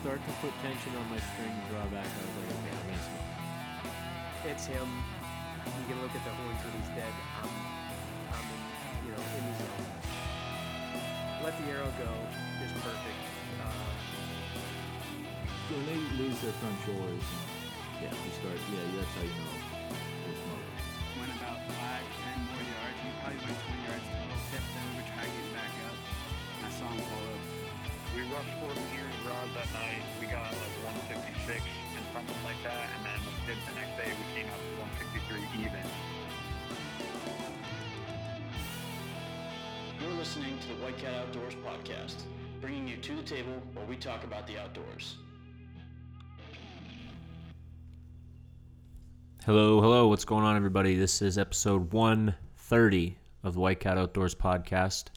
start to put tension on my string drawback, I was like, okay, I'm gonna smoke. It's him. You can look at the horns when he's dead. I'm, I'm in, you know, in the zone. Let the arrow go is perfect. Uh, when they lose their front shoulders, yeah, you start, yeah, that's how you know they're smoking. went about five, ten more yards. We probably went 20 yards total. Tipped then we tried getting back up. I saw him pull up. We rushed 40 years rods that night. We got like 156 and something like that. And then the next day we came out to 163 even. You're listening to the White Cat Outdoors podcast, bringing you to the table where we talk about the outdoors. Hello, hello, what's going on, everybody? This is episode 130 of the White Cat Outdoors podcast.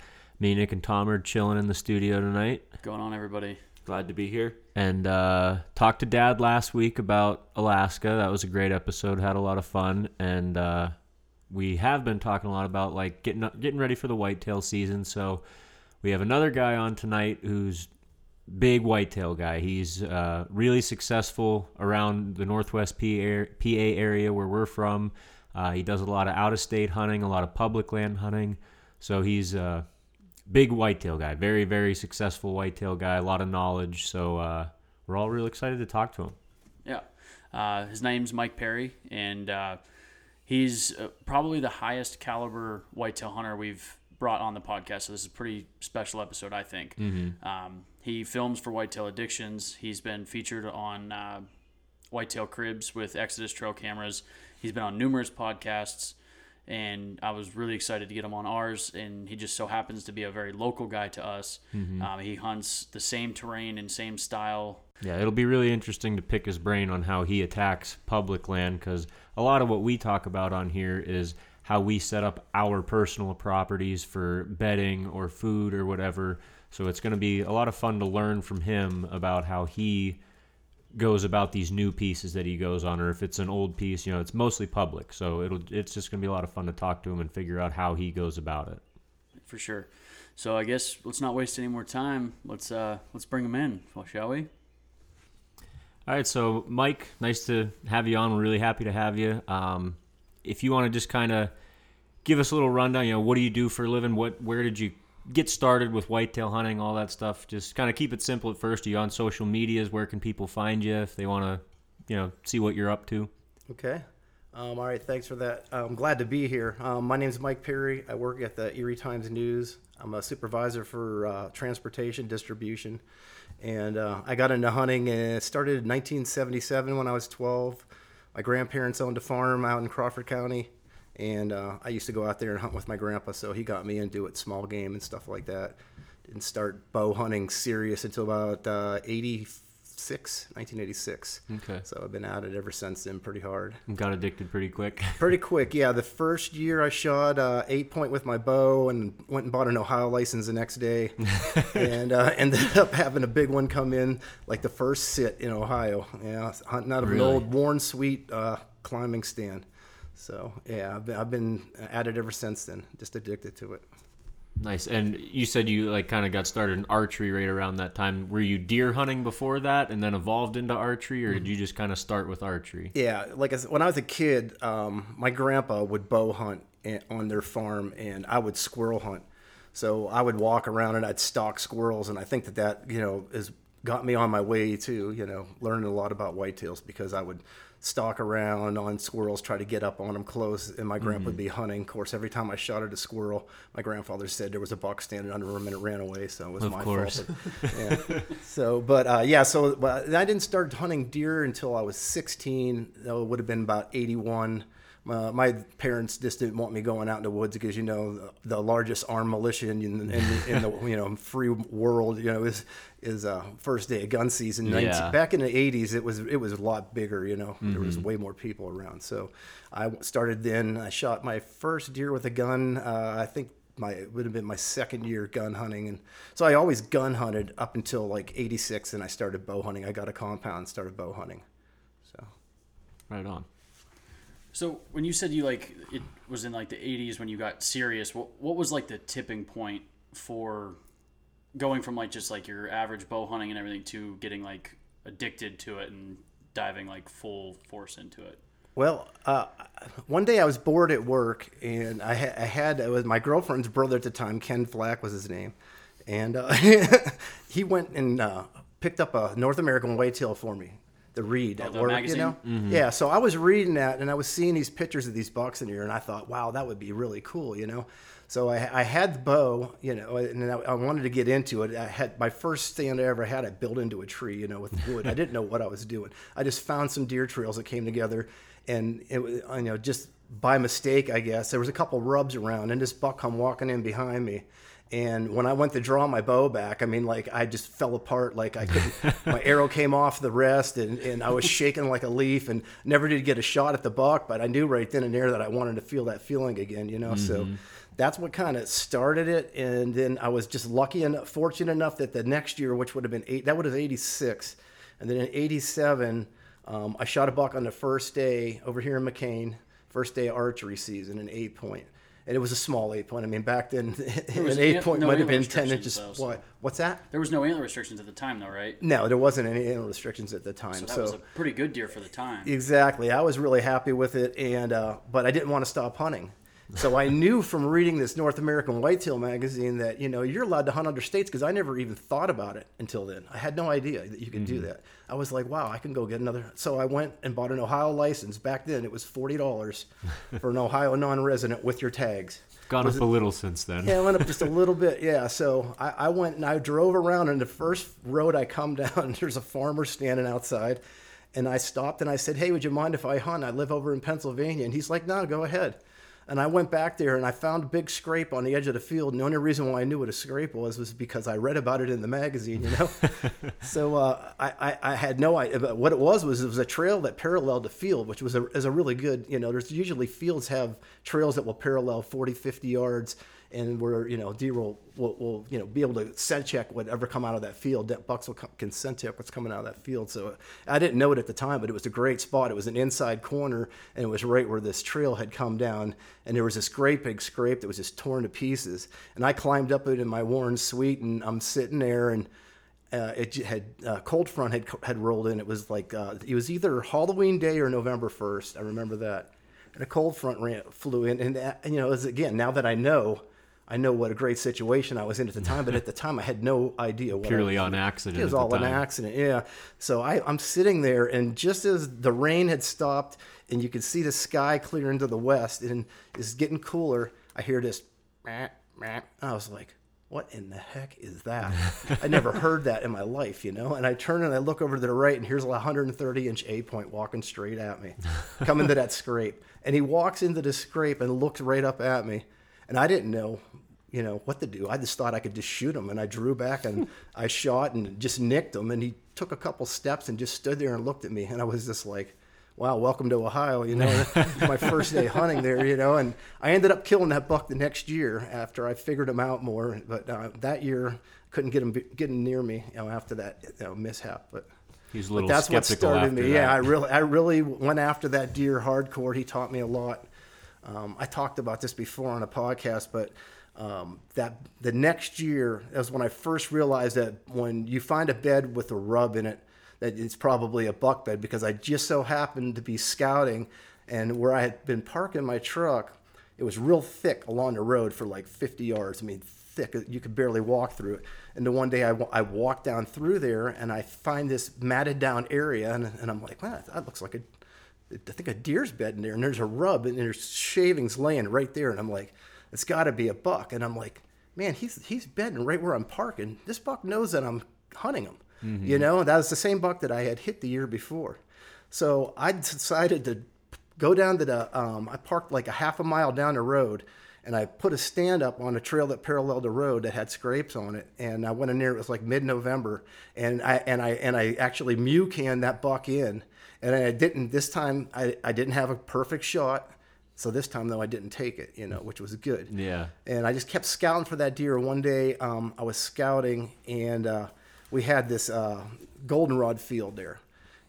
Me, Nick, and Tom are chilling in the studio tonight. Going on, everybody? Glad to be here. And uh, talked to Dad last week about Alaska. That was a great episode. Had a lot of fun, and uh, we have been talking a lot about like getting getting ready for the whitetail season. So we have another guy on tonight who's big whitetail guy. He's uh, really successful around the Northwest PA, area where we're from. Uh, he does a lot of out of state hunting, a lot of public land hunting. So he's a big whitetail guy, very, very successful whitetail guy, a lot of knowledge. So uh, we're all real excited to talk to him. Yeah. Uh, his name's Mike Perry, and uh, he's uh, probably the highest caliber whitetail hunter we've brought on the podcast. So this is a pretty special episode, I think. Um, he films for Whitetail Addictions. He's been featured on uh, Whitetail Cribs with Exodus Trail cameras. He's been on numerous podcasts, and I was really excited to get him on ours. And he just so happens to be a very local guy to us. Um, he hunts the same terrain and same style Yeah, it'll be really interesting to pick his brain on how he attacks public land because a lot of what we talk about on here is how we set up our personal properties for bedding or food or whatever. So it's going to be a lot of fun to learn from him about how he goes about these new pieces that he goes on or if it's an old piece, you know, it's mostly public. So it'll it's just going to be a lot of fun to talk to him and figure out how he goes about it. for sure. So I guess let's not waste any more time. Let's uh let's bring him in, shall we? All right, so Mike, nice to have you on. We're really happy to have you. Um, if you want to just kind of give us a little rundown, you know, what do you do for a living? What, where did you get started with whitetail hunting, all that stuff? Just kind of keep it simple at first. Are you on social medias? Where can people find you if they want to, you know, see what you're up to? Okay. Um, all right. Thanks for that. I'm glad to be here. Um, my name is Mike Perry. I work at the Erie Times News. I'm a supervisor for uh, transportation distribution, and uh, I got into hunting. And it started in 1977 when I was 12. My grandparents owned a farm out in Crawford County, and uh, I used to go out there and hunt with my grandpa. So he got me into it, small game and stuff like that. Didn't start bow hunting serious until about uh, 86, 1986. Okay. So I've been at it ever since then, pretty hard. Got addicted pretty quick. Pretty quick, yeah. The first year I shot uh, eight point with my bow and went and bought an Ohio license the next day, and uh, ended up having a big one come in like the first sit in Ohio. Yeah, hunting out of Really? an old Warren Sweat uh, climbing stand. So yeah, I've been, I've been at it ever since then. Just addicted to it. nice. And you said you like kind of got started in archery right around that time. Were you deer hunting before that and then evolved into archery, or did you just kind of start with archery? Yeah, like I said, when I was a kid, um, my grandpa would bow hunt on their farm, and I would squirrel hunt. So I would walk around and I'd stalk squirrels, and I think that that you know is got me on my way to you know learning a lot about whitetails because I would stalk around on squirrels, try to get up on them close, and my grandpa would be hunting. Of course, every time I shot at a squirrel, my grandfather said there was a buck standing under him and it ran away, so it was Of my course. fault. Yeah. so, but uh, yeah, so but I didn't start hunting deer until I was 16. That would have been about 81. Uh, my parents just didn't want me going out in the woods because you know the, the largest armed militia in, in, in, in the you know free world you know is is uh, first day of gun season. 19 Yeah. back in the 80s, it was it was a lot bigger. You know, there was way more people around. So I started then. I shot my first deer with a gun. Uh, I think my it would have been my second year gun hunting, and so I always gun hunted up until like '86, and I started bow hunting. I got a compound, and started bow hunting. So Right on. So when you said you like it was in like the 80s when you got serious, what what was like the tipping point for going from like just like your average bow hunting and everything to getting like addicted to it and diving like full force into it? Well, uh, one day I was bored at work, and I, ha- I had it was my girlfriend's brother at the time. Ken Flack was his name, and uh, he went and uh, picked up a North American whitetail for me, the read at the work. magazine? You know, mm-hmm. yeah. So I was reading that, and I was seeing these pictures of these bucks in here, and I thought, wow, that would be really cool. You know. So I, I had the bow, you know, and I, I wanted to get into it. I had my first stand I ever had. I built into a tree, you know, with wood. I didn't know what I was doing. I just found some deer trails that came together, and it was, you know, just by mistake, I guess. There was a couple rubs around, and this buck come walking in behind me. And when I went to draw my bow back, I mean, like I just fell apart. Like I couldn't, my arrow came off the rest, and, and I was shaking like a leaf, and never did get a shot at the buck. But I knew right then and there that I wanted to feel that feeling again, you know. So that's what kind of started it. And then I was just lucky and fortunate enough that the next year, which would have been eight, that would have eighty six, and then in eighty seven, um, I shot a buck on the first day over here in McKean, first day of archery season, an eight point. And it was a small eight point. I mean, back then, was an eight point no might have been ten inches. though, What? What's that? There was no antler restrictions at the time, though, right? No, there wasn't any animal restrictions at the time. So that so was a pretty good deer for the time. Exactly. I was really happy with it, and uh, but I didn't want to stop hunting. So I knew from reading this North American Whitetail magazine that you know you're allowed to hunt under states because I never even thought about it until then. I had no idea that you could do mm-hmm. that. I was like, wow, I can go get another. So I went and bought an Ohio license. Back then, it was forty dollars for an Ohio non-resident with your tags. Gone Was up it- a little since then. Yeah, I went up just a little bit. Yeah, so I, I went and I drove around, and the first road I come down, there's a farmer standing outside, and I stopped and I said, "Hey, would you mind if I hunt? I live over in Pennsylvania." And he's like, "No, go ahead." And I went back there and I found a big scrape on the edge of the field. And the only reason why I knew what a scrape was was because I read about it in the magazine, you know. so uh, I, I, I had no idea. But what it was was it was a trail that paralleled the field, which was a, is a really good, you know. There's usually fields have trails that will parallel 40, 50 yards, and we're you know deer will, will, will you know be able to scent check whatever come out of that field. That bucks will come, can scent check what's coming out of that field. So I didn't know it at the time, but it was a great spot. It was an inside corner, and it was right where this trail had come down. And there was this great big scrape that was just torn to pieces. And I climbed up it in my Warren Sweat, and I'm sitting there and uh, it had uh, cold front had had rolled in. It was like uh, it was either Halloween Day or November first. I remember that, and a cold front ran, flew in, and that, you know, as again now that I know, I know what a great situation I was in at the time. But at the time, I had no idea what Purely on accident. it was all an accident, yeah. So I, I'm sitting there, and just as the rain had stopped, and you could see the sky clear into the west, and it's getting cooler, I hear this. "Meh, meh." I was like, "What in the heck is that?" I never heard that in my life, you know. And I turn and I look over to the right, and here's a 130 inch A point walking straight at me, coming to that scrape. And he walks into the scrape and looks right up at me, and I didn't know you know what to do. I just thought I could just shoot him, and I drew back and I shot and just nicked him. And he took a couple steps and just stood there and looked at me, and I was just like, "Wow, welcome to Ohio." You know, my first day hunting there. You know, and I ended up killing that buck the next year after I figured him out more. But uh, that year, couldn't get him getting near me. You know, after that you know, mishap, but. He's a But little that's what started me. that. Yeah, I really, I really went after that deer hardcore. He taught me a lot. Um, I talked about this before on a podcast, but um, that the next year that was when I first realized that when you find a bed with a rub in it, that it's probably a buck bed because I just so happened to be scouting, and where I had been parking my truck, it was real thick along the road for like 50 yards. I mean, thick. You could barely walk through it. And then one day I, I walk down through there and I find this matted down area, and, and I'm like, wow, that looks like a I think a deer's bed in there, and there's a rub, and there's shavings laying right there, and I'm like, it's got to be a buck, and I'm like, man, he's he's bedding right where I'm parking. This buck knows that I'm hunting him, you know. And that was the same buck that I had hit the year before, so I decided to go down to the. Um, I parked like a half a mile down the road, and I put a stand up on a trail that paralleled the road that had scrapes on it. And I went in there. It was like mid-November, and I and I and I actually mew canned that buck in. And I didn't this time. I, I didn't have a perfect shot, so this time though I didn't take it. You know, which was good. Yeah. And I just kept scouting for that deer. One day um, I was scouting, and uh, we had this uh, goldenrod field there.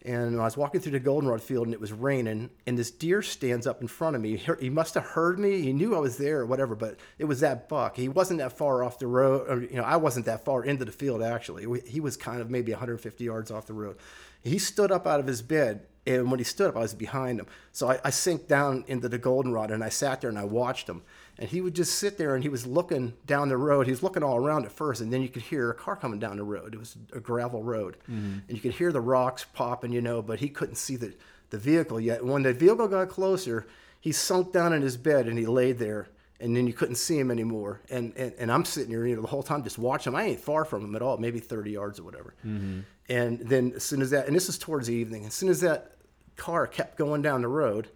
And I was walking through the goldenrod field and it was raining, and this deer stands up in front of me. He, he must have heard me. He knew I was there or whatever, but it was that buck. He wasn't that far off the road. Or, you know, I wasn't that far into the field actually. He was kind of maybe 150 yards off the road. He stood up out of his bed, and when he stood up, I was behind him. So I, I sank down into the goldenrod and I sat there and I watched him and he would just sit there and he was looking down the road. He was looking all around at first, and then you could hear a car coming down the road. It was a gravel road, mm-hmm. and you could hear the rocks popping, you know, but he couldn't see the, the vehicle yet. When the vehicle got closer, he sunk down in his bed and he laid there, and then you couldn't see him anymore. And and, and I'm sitting here, you know, the whole time just watching him. I ain't far from him at all, maybe 30 yards or whatever. Mm-hmm. And then as soon as that, and this is towards the evening, as soon as that car kept going down the road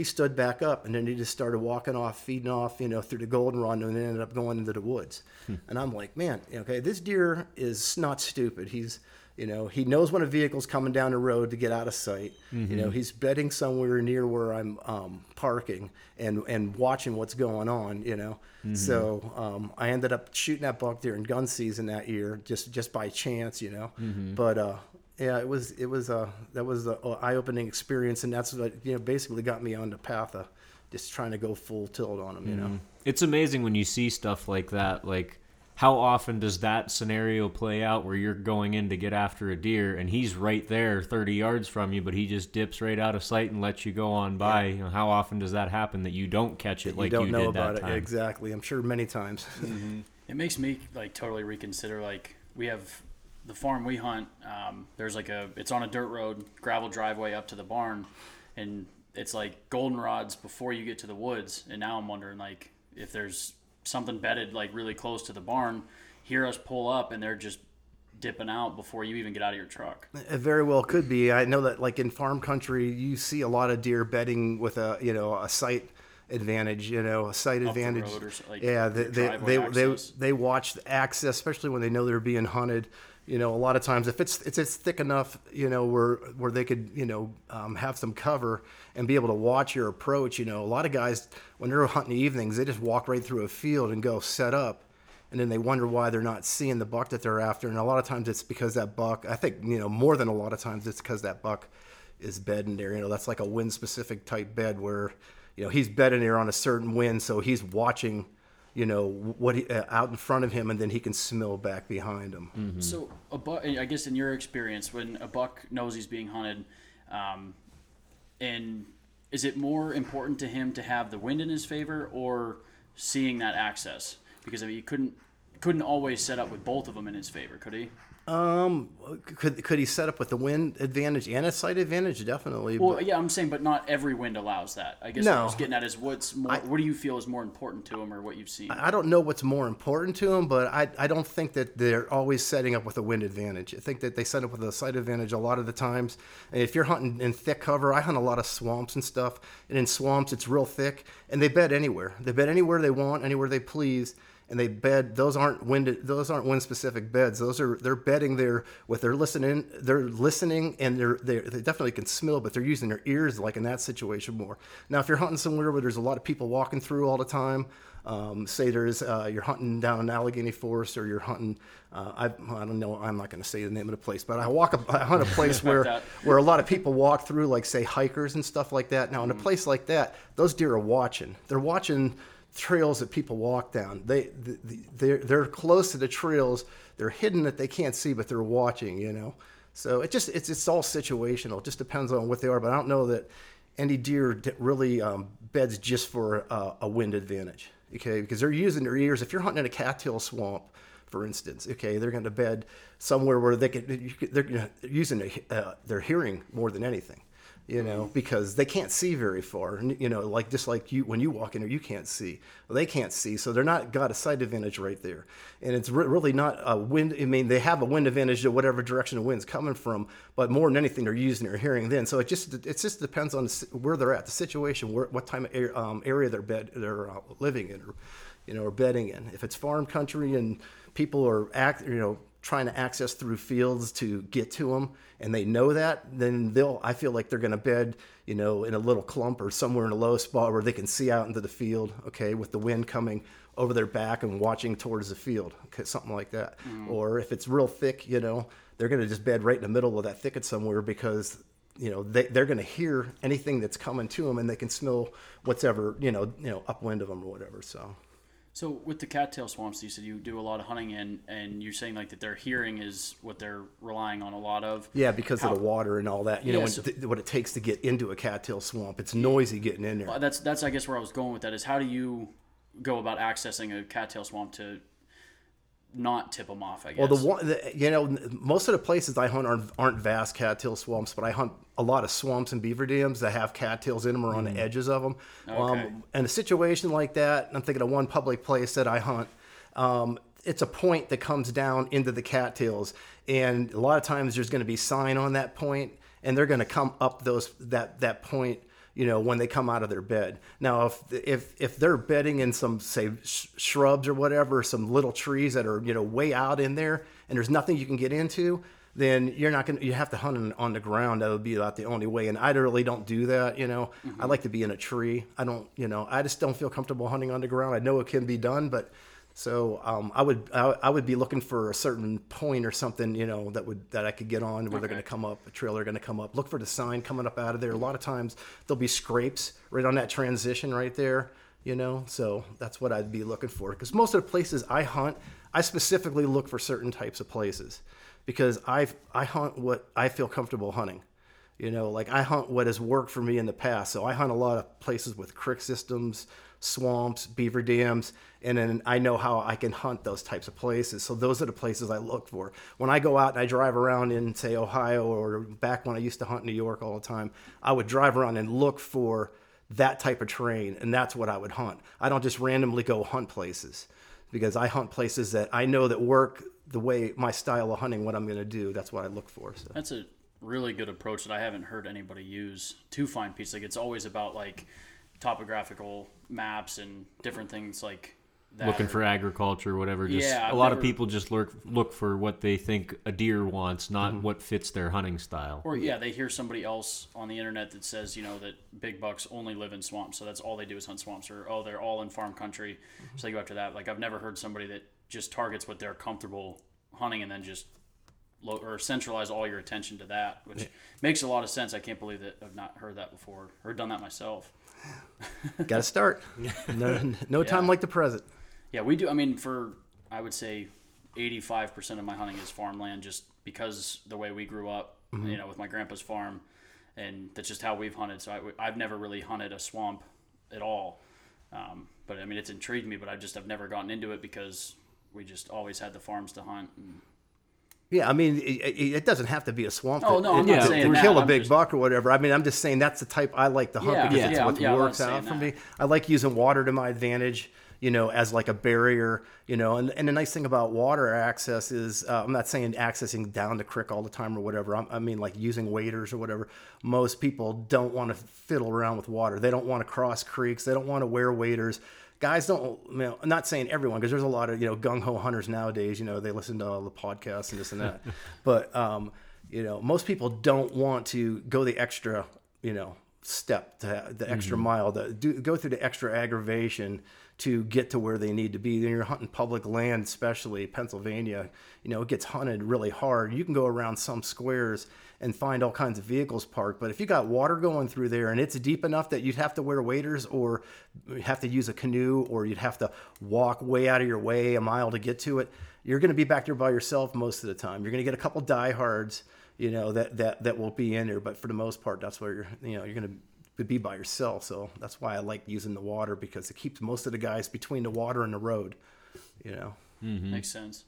he stood back up and then he just started walking off, feeding off, you know, through the goldenrod and then ended up going into the woods. Hmm. And I'm like, man, okay, this deer is not stupid. He's, you know, he knows when a vehicle's coming down the road to get out of sight. Mm-hmm. You know, mm-hmm. he's bedding somewhere near where I'm um, parking and and watching what's going on. You know, mm-hmm. so um, I ended up shooting that buck during gun season that year, just just by chance. You know, mm-hmm. but uh, yeah, it was it was a that was an eye opening experience, and that's what you know basically got me on the path of just trying to go full tilt on them. You know, mm-hmm. it's amazing when you see stuff like that. Like, how often does that scenario play out where you're going in to get after a deer and he's right there, 30 yards from you, but he just dips right out of sight and lets you go on by? Yeah. You know, how often does that happen that you don't catch it like you don't know did about that it time? exactly? I'm sure many times. Mm-hmm. It makes me like totally reconsider. Like we have the farm we hunt, um, there's like a it's on a dirt road, gravel driveway up to the barn, and it's like goldenrods before you get to the woods. And now I'm wondering like if there's something bedded like really close to the barn, hear us pull up and they're just dipping out before you even get out of your truck. It very well could be. I know that like in farm country, you see a lot of deer bedding with a you know a sight advantage, you know, a sight Up advantage. like yeah, they they they, they, they watch the access, especially when they know they're being hunted you know, a lot of times if it's it's, it's thick enough, you know, where where they could, you know, um, have some cover and be able to watch your approach. You know, a lot of guys when they're hunting evenings, they just walk right through a field and go set up, and then they wonder why they're not seeing the buck that they're after. And a lot of times it's because that buck. I think you know more than a lot of times it's because that buck is bedding there. You know, that's like a wind specific type bed where, you know, he's bedding there on a certain wind, so he's watching you know what he, uh, out in front of him, and then he can smell back behind him. Mm-hmm. So a buck, I guess, in your experience, when a buck knows he's being hunted, um, and is it more important to him to have the wind in his favor or seeing that access? Because I mean, he couldn't couldn't always set up with both of them in his favor, could he? Um, could could he set up with the wind advantage and a sight advantage? Definitely. Well, but... yeah, I'm saying, but not every wind allows that. I guess no. what I was getting at is what's more. I, what do you feel is more important to him, or what you've seen? I don't know what's more important to him, but I I don't think that they're always setting up with a wind advantage. I think that they set up with a sight advantage a lot of the times. And if you're hunting in thick cover, I hunt a lot of swamps and stuff, and in swamps it's real thick, and they bed anywhere. They bed anywhere they want, anywhere they please and they bed those aren't wind those aren't wind specific beds. Those are they're bedding there with their listening they're listening and they're, they're they definitely can smell but they're using their ears like in that situation more. Now if you're hunting somewhere where there's a lot of people walking through all the time um, say there's uh, you're hunting down Allegheny Forest or you're hunting uh, I, I don't know I'm not going to say the name of the place but I walk a, I hunt a place where where a lot of people walk through like say hikers and stuff like that. Now in a mm. place like that those deer are watching. They're watching trails that people walk down. They they're they're close to the trails. They're hidden that they can't see, but they're watching. You know, so it just it's it's all situational. It just depends on what they are. But I don't know that any deer really um, beds just for uh, a wind advantage. Okay, because they're using their ears. If you're hunting in a cattail swamp, for instance, okay, they're going to bed somewhere where they can they're using uh, their hearing more than anything you know, because they can't see very far. You know, like just like you when you walk in there, you can't see. Well, they can't see, so they're not got a sight advantage right there. And it's re- really not a wind. I mean, they have a wind advantage to whatever direction the wind's coming from, but more than anything, they're using their hearing then. So it just it just depends on where they're at, the situation, where, what time of um, area they're bed they're uh, living in, or you know, or bedding in. If it's farm country and people are act, you know, trying to access through fields to get to them and they know that then they'll i feel like they're going to bed you know in a little clump or somewhere in a low spot where they can see out into the field okay with the wind coming over their back and watching towards the field okay, something like that mm. or if it's real thick you know they're going to just bed right in the middle of that thicket somewhere because you know they, they're going to hear anything that's coming to them and they can smell whatever you know you know upwind of them or whatever so So with the cattail swamps, you said you do a lot of hunting in, and you're saying like that their hearing is what they're relying on a lot of. yeah because How- of the water and all that you know Yeah, when, so- th- what it takes to get into a cattail swamp it's noisy getting in there Well, That's that's I guess where I was going with that is how do you go about accessing a cattail swamp to not tip them off? I guess. Well, the one, the, you know, most of the places I hunt aren't, aren't vast cattail swamps, but I hunt a lot of swamps and beaver dams that have cattails in them or on the edges of them. Okay. Um, and a situation like that, I'm thinking of one public place that I hunt. Um, it's a point that comes down into the cattails, and a lot of times there's going to be sign on that point, and they're going to come up those that that point you know when they come out of their bed. Now if if if they're bedding in some say sh- shrubs or whatever some little trees that are you know way out in there and there's nothing you can get into then you're not gonna you have to hunt on, on the ground. That would be about the only way. And i really don't do that you know. Mm-hmm. I like to be in a tree. I don't you know i just don't feel comfortable hunting on the ground. I know it can be done but so um, I would I, I would be looking for a certain point or something you know that would that I could get on where they're going to come up a trail they're going to come up. Look for the sign coming up out of there. A lot of times there'll be scrapes right on that transition right there you know? So that's what I'd be looking for. Because most of the places I hunt I specifically look for certain types of places. Because I I hunt what I feel comfortable hunting. You know, like I hunt what has worked for me in the past. So I hunt a lot of places with creek systems, swamps, beaver dams, and then I know how I can hunt those types of places. So those are the places I look for. When I go out and I drive around in, say, Ohio or back when I used to hunt New York all the time, I would drive around and look for that type of terrain, and that's what I would hunt. I don't just randomly go hunt places because I hunt places that I know that work the way my style of hunting, what I'm going to do. That's what I look for. So. That's a really good approach that I haven't heard anybody use to find piece. Like it's always about like topographical maps and different things like that. looking for agriculture, whatever. Just Yeah, a I've lot of people just look look for what they think a deer wants, not mm-hmm. what fits their hunting style. Or yeah, they hear somebody else on the internet that says you know that big bucks only live in swamps, so that's all they do is hunt swamps, or oh they're all in farm country, mm-hmm. so they go after that. Like I've never heard somebody that just targets what they're comfortable hunting and then just lo- or centralize all your attention to that, which makes a lot of sense. I can't believe that I've not heard that before or done that myself. Got to start. No, no time Yeah. like the present. Yeah, we do. I mean, for I would say eighty-five percent of my hunting is farmland, just because the way we grew up, you know, with my grandpa's farm, and that's just how we've hunted. So I, have never really hunted a swamp at all. Um, but I mean, it's intrigued me, but I just have never gotten into it because we just always had the farms to hunt. And, Yeah, I mean, it, it doesn't have to be a swamp. Oh, no, I'm not saying that. kill a I'm big just- buck or whatever. I mean, I'm just saying that's the type I like to hunt Yeah, because yeah, it's yeah, what yeah, works out for that. me. I like using water to my advantage, you know, as like a barrier, you know. And, and the nice thing about water access is, uh, I'm not saying accessing down the creek all the time or whatever. I'm, I mean, like using waders or whatever. Most people don't want to fiddle around with water. They don't want to cross creeks. They don't want to wear waders guys don't you know i'm not saying everyone because there's a lot of you know gung-ho hunters nowadays you know they listen to all the podcasts and this and that. But um you know most people don't want to go the extra you know step to the extra mile to do go through the extra aggravation to get to where they need to be. Then you're hunting public land especially pennsylvania you know it gets hunted really hard. You can go around some squares and find all kinds of vehicles parked. But if you got water going through there and it's deep enough that you'd have to wear waders or have to use a canoe or you'd have to walk way out of your way a mile to get to it, you're going to be back there by yourself most of the time. You're going to get a couple diehards, you know, that that that will be in there. But for the most part, that's where you're, you know, you're going to be by yourself. So that's why I like using the water because it keeps most of the guys between the water and the road, you know. Mm-hmm. Makes sense.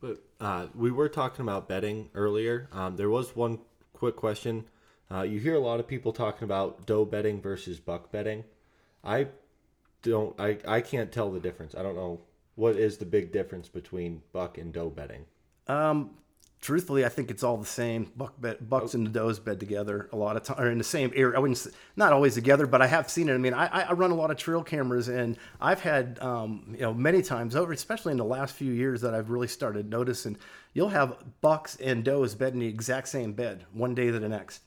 But uh, we were talking about bedding earlier. Um, there was one quick question. Uh, you hear a lot of people talking about doe bedding versus buck bedding. I don't. I, I can't tell the difference. I don't know what is the big difference between buck and doe bedding. Um, truthfully, I think it's all the same. Buck bed, bucks and the does bed together a lot of time, or in the same area. I wouldn't, not always together, but I have seen it. I mean, I, I- I run a lot of trail cameras, and I've had, um, you know, many times over, especially in the last few years, that I've really started noticing. You'll have bucks and does bed in the exact same bed one day to the next.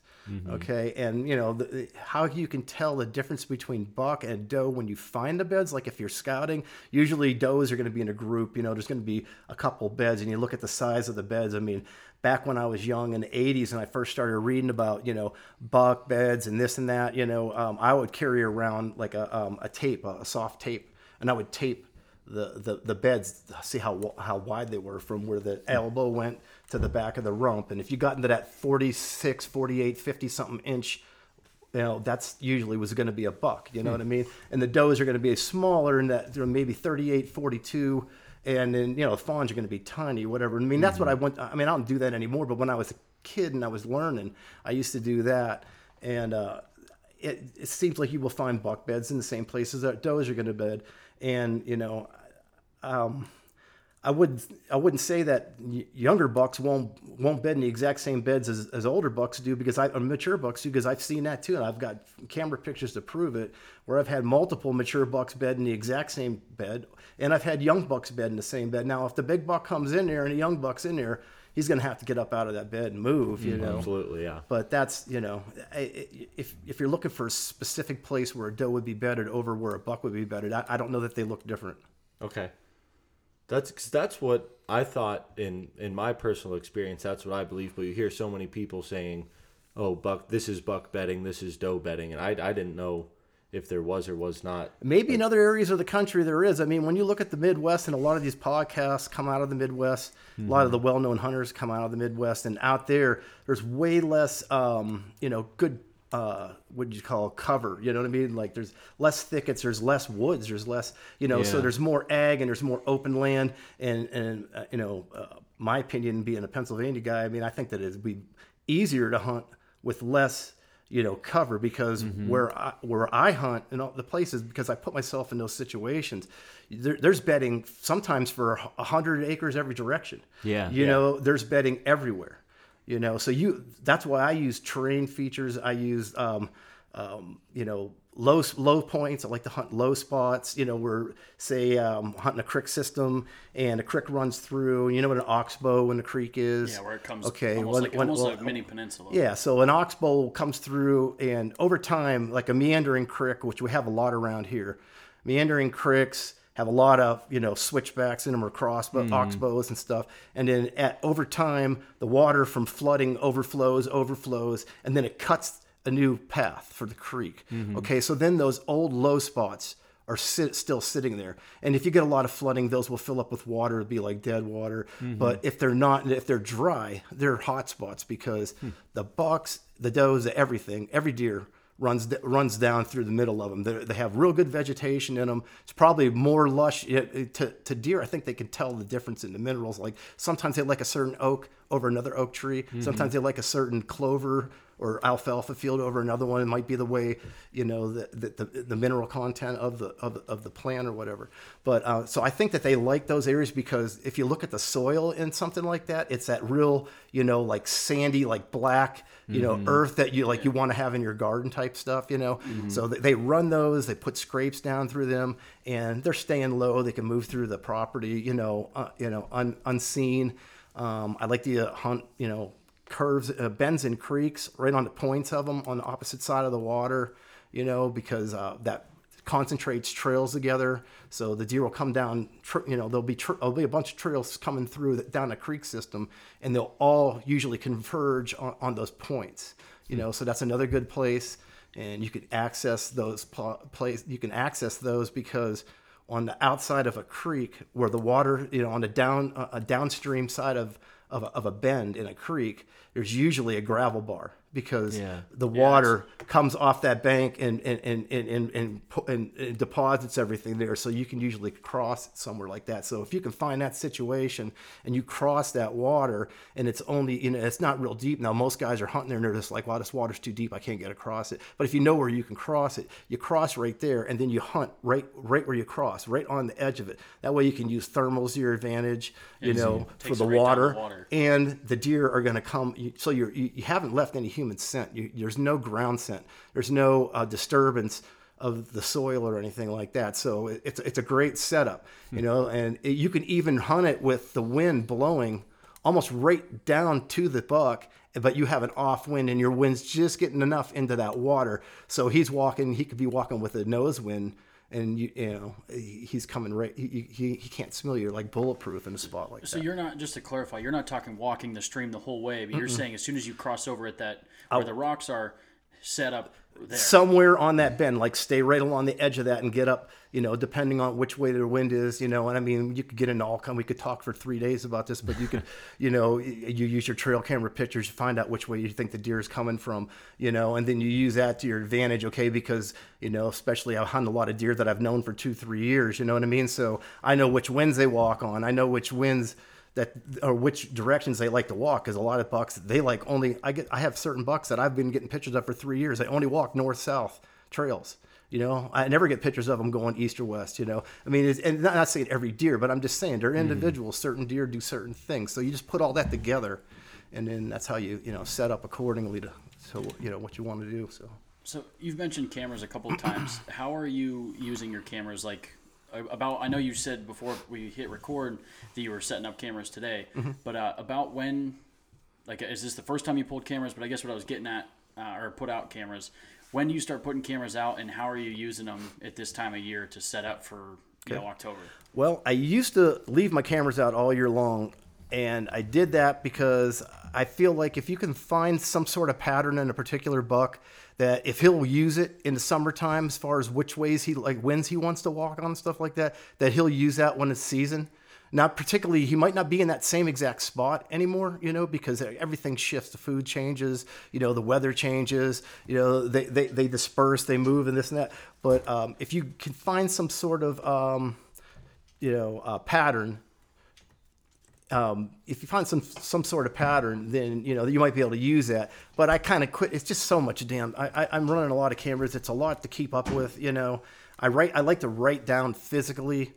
Okay, and you know the, the- how you can tell the difference between buck and doe when you find the beds. Like if you're scouting, usually does are going to be in a group. You know, there's going to be a couple beds, and you look at the size of the beds. I mean, back when I was young in the 80s and I first started reading about, you know, buck beds and this and that, you know, um, I would carry around like a, um, a tape, a, a soft tape, and I would tape the, the, the beds, see how, how wide they were from where the elbow went to the back of the rump. And if you got into that 46, 48, 50 something inch, you know, that's usually was going to be a buck, you know what I mean? And the does are going to be smaller and that they're maybe 38, 42. And then, you know, the fawns are going to be tiny, whatever. I mean, that's what I went, I mean, I don't do that anymore, but when I was a kid and I was learning, I used to do that. And, uh, it, it seems like you will find buck beds in the same places that does are going to bed. And, you know, um, I wouldn't I wouldn't say that younger bucks won't won't bed in the exact same beds as, as older bucks do because I mature bucks do because I've seen that too and I've got camera pictures to prove it where I've had multiple mature bucks bed in the exact same bed and I've had young bucks bed in the same bed. Now if the big buck comes in there and a young buck's in there, he's going to have to get up out of that bed and move, you mm, know. Absolutely, yeah. But that's you know, if if you're looking for a specific place where a doe would be bedded over where a buck would be bedded, I, I don't know that they look different. Okay. That's 'cause that's what I thought in in my personal experience. That's what I believe. But you hear so many people saying, "Oh, buck, this is buck bedding, this is doe bedding," and I I didn't know if there was or was not. Maybe in other areas of the country there is. I mean, when you look at the Midwest, and a lot of these podcasts come out of the Midwest, a lot of the well-known hunters come out of the Midwest, and out there, there's way less, um, you know, good. Uh, what do you call cover? You know what I mean? Like there's less thickets, there's less woods, there's less, you know, so there's more ag and there's more open land. And and uh, you know, uh, my opinion, being a Pennsylvania guy, I mean, I think that it'd be easier to hunt with less you know cover because where I, where I hunt and all the places because I put myself in those situations there, there's bedding sometimes for a hundred acres every direction Yeah. you Yeah. know there's bedding everywhere you know so you that's why I use terrain features. I use um, um, you know low low points. I like to hunt low spots. You know where say um, hunting a creek system and a creek runs through you know what an oxbow in the creek is? Yeah, where it comes okay almost when- like, when- almost well, like a mini peninsula. yeah, so an oxbow comes through, and over time, like a meandering creek, which we have a lot around here, meandering creeks have a lot of you know switchbacks in them or cross mm-hmm. oxbows and stuff. And then at over time, the water from flooding overflows, overflows, and then it cuts a new path for the creek. Mm-hmm. Okay, so then those old low spots are sit, still sitting there. And if you get a lot of flooding, those will fill up with water, it'll be like dead water. Mm-hmm. But if they're not, if they're dry, they're hot spots because hmm. the bucks, the does, everything, every deer runs runs down through the middle of them. They're, they have real good vegetation in them. It's probably more lush yeah, to, to deer. I think they can tell the difference in the minerals. Like sometimes they like a certain oak over another oak tree. Mm-hmm. Sometimes they like a certain clover or alfalfa field over another one. It might be the way you know the the, the, the mineral content of the of, the- of the plant or whatever. But uh, so I think that they like those areas because if you look at the soil in something like that, it's that real you know like sandy like black you know earth that you like you want to have in your garden type stuff. You know, so they, they run those. They put scrapes down through them, and they're staying low. They can move through the property. You know, uh, you know un, unseen. Um, I like to uh, hunt. You know curves, uh, bends and creeks right on the points of them on the opposite side of the water, you know, because uh, that concentrates trails together. So the deer will come down, you know, there'll be, tr- there'll be a bunch of trails coming through the, down a creek system and they'll all usually converge on, on those points, you know, so that's another good place. And you can access those pl- place, you can access those because on the outside of a creek where the water, you know, on the down, uh, a downstream side of, of a, of a bend in a creek, there's usually a gravel bar because Yeah. the water comes off that bank and and, and, and, and, and, and, and deposits everything there. So you can usually cross somewhere like that. So if you can find that situation and you cross that water and it's only, you know, it's not real deep. Now, most guys are hunting there and they're just like, wow, this water's too deep. I can't get across it. But if you know where you can cross it, you cross right there and then you hunt right, right where you cross, right on the edge of it. That way you can use thermals to your advantage, you know, for the right water, water. and the deer are going to come. So you're, you you haven't left any human scent. You, there's no ground scent. There's no uh, disturbance of the soil or anything like that. So it, it's it's a great setup, you know. And it, you can even hunt it with the wind blowing almost right down to the buck, but you have an off wind and your wind's just getting enough into that water. So he's walking, he could be walking with a nose wind and you, you know, he's coming right, he, he, he can't smell you. You're like bulletproof in a spot like that. So that. you're not just to clarify, you're not talking walking the stream the whole way, but you're saying as soon as you cross over at that where the rocks are set up there. somewhere on that bend, like stay right along the edge of that and get up, you know, depending on which way the wind is, you know, and I mean, you could get into all kind, we could talk for three days about this, but you could, you know, you use your trail camera pictures to find out which way you think the deer is coming from, you know, and then you use that to your advantage, okay, because, you know, especially I hunt a lot of deer that I've known for two, three years, you know what I mean? So I know which winds they walk on. I know which winds, that or which directions they like to walk because a lot of bucks they like only I get I have certain bucks that I've been getting pictures of for three years. They only walk north south trails you know? I never get pictures of them going east or west you know? I mean it's, and not, not saying every deer but I'm just saying they're mm-hmm. individuals. Certain deer do certain things. So you just put all that together and then that's how you you know set up accordingly to so you know what you want to do so. So you've mentioned cameras a couple of times. How are you using your cameras? Like about, I know you said before we hit record that you were setting up cameras today, Mm-hmm. but uh, about when, like, is this the first time you pulled cameras? But I guess what I was getting at, uh, or put out cameras. When do you start putting cameras out, and how are you using them at this time of year to set up for you know October? Well, I used to leave my cameras out all year long, and I did that because I feel like if you can find some sort of pattern in a particular buck, that if he'll use it in the summertime, as far as which ways he like winds he wants to walk on stuff like that, that he'll use that when it's season. Not particularly, he might not be in that same exact spot anymore, you know, because everything shifts. The food changes, you know, the weather changes, you know, they, they, they disperse, they move, and this and that. But um, if you can find some sort of, um, you know, uh, pattern. Um, if you find some some sort of pattern, then you know you might be able to use that. But I kind of quit. It's just so much damn. I, I, I'm running a lot of cameras. It's a lot to keep up with. You know, I write. I like to write down physically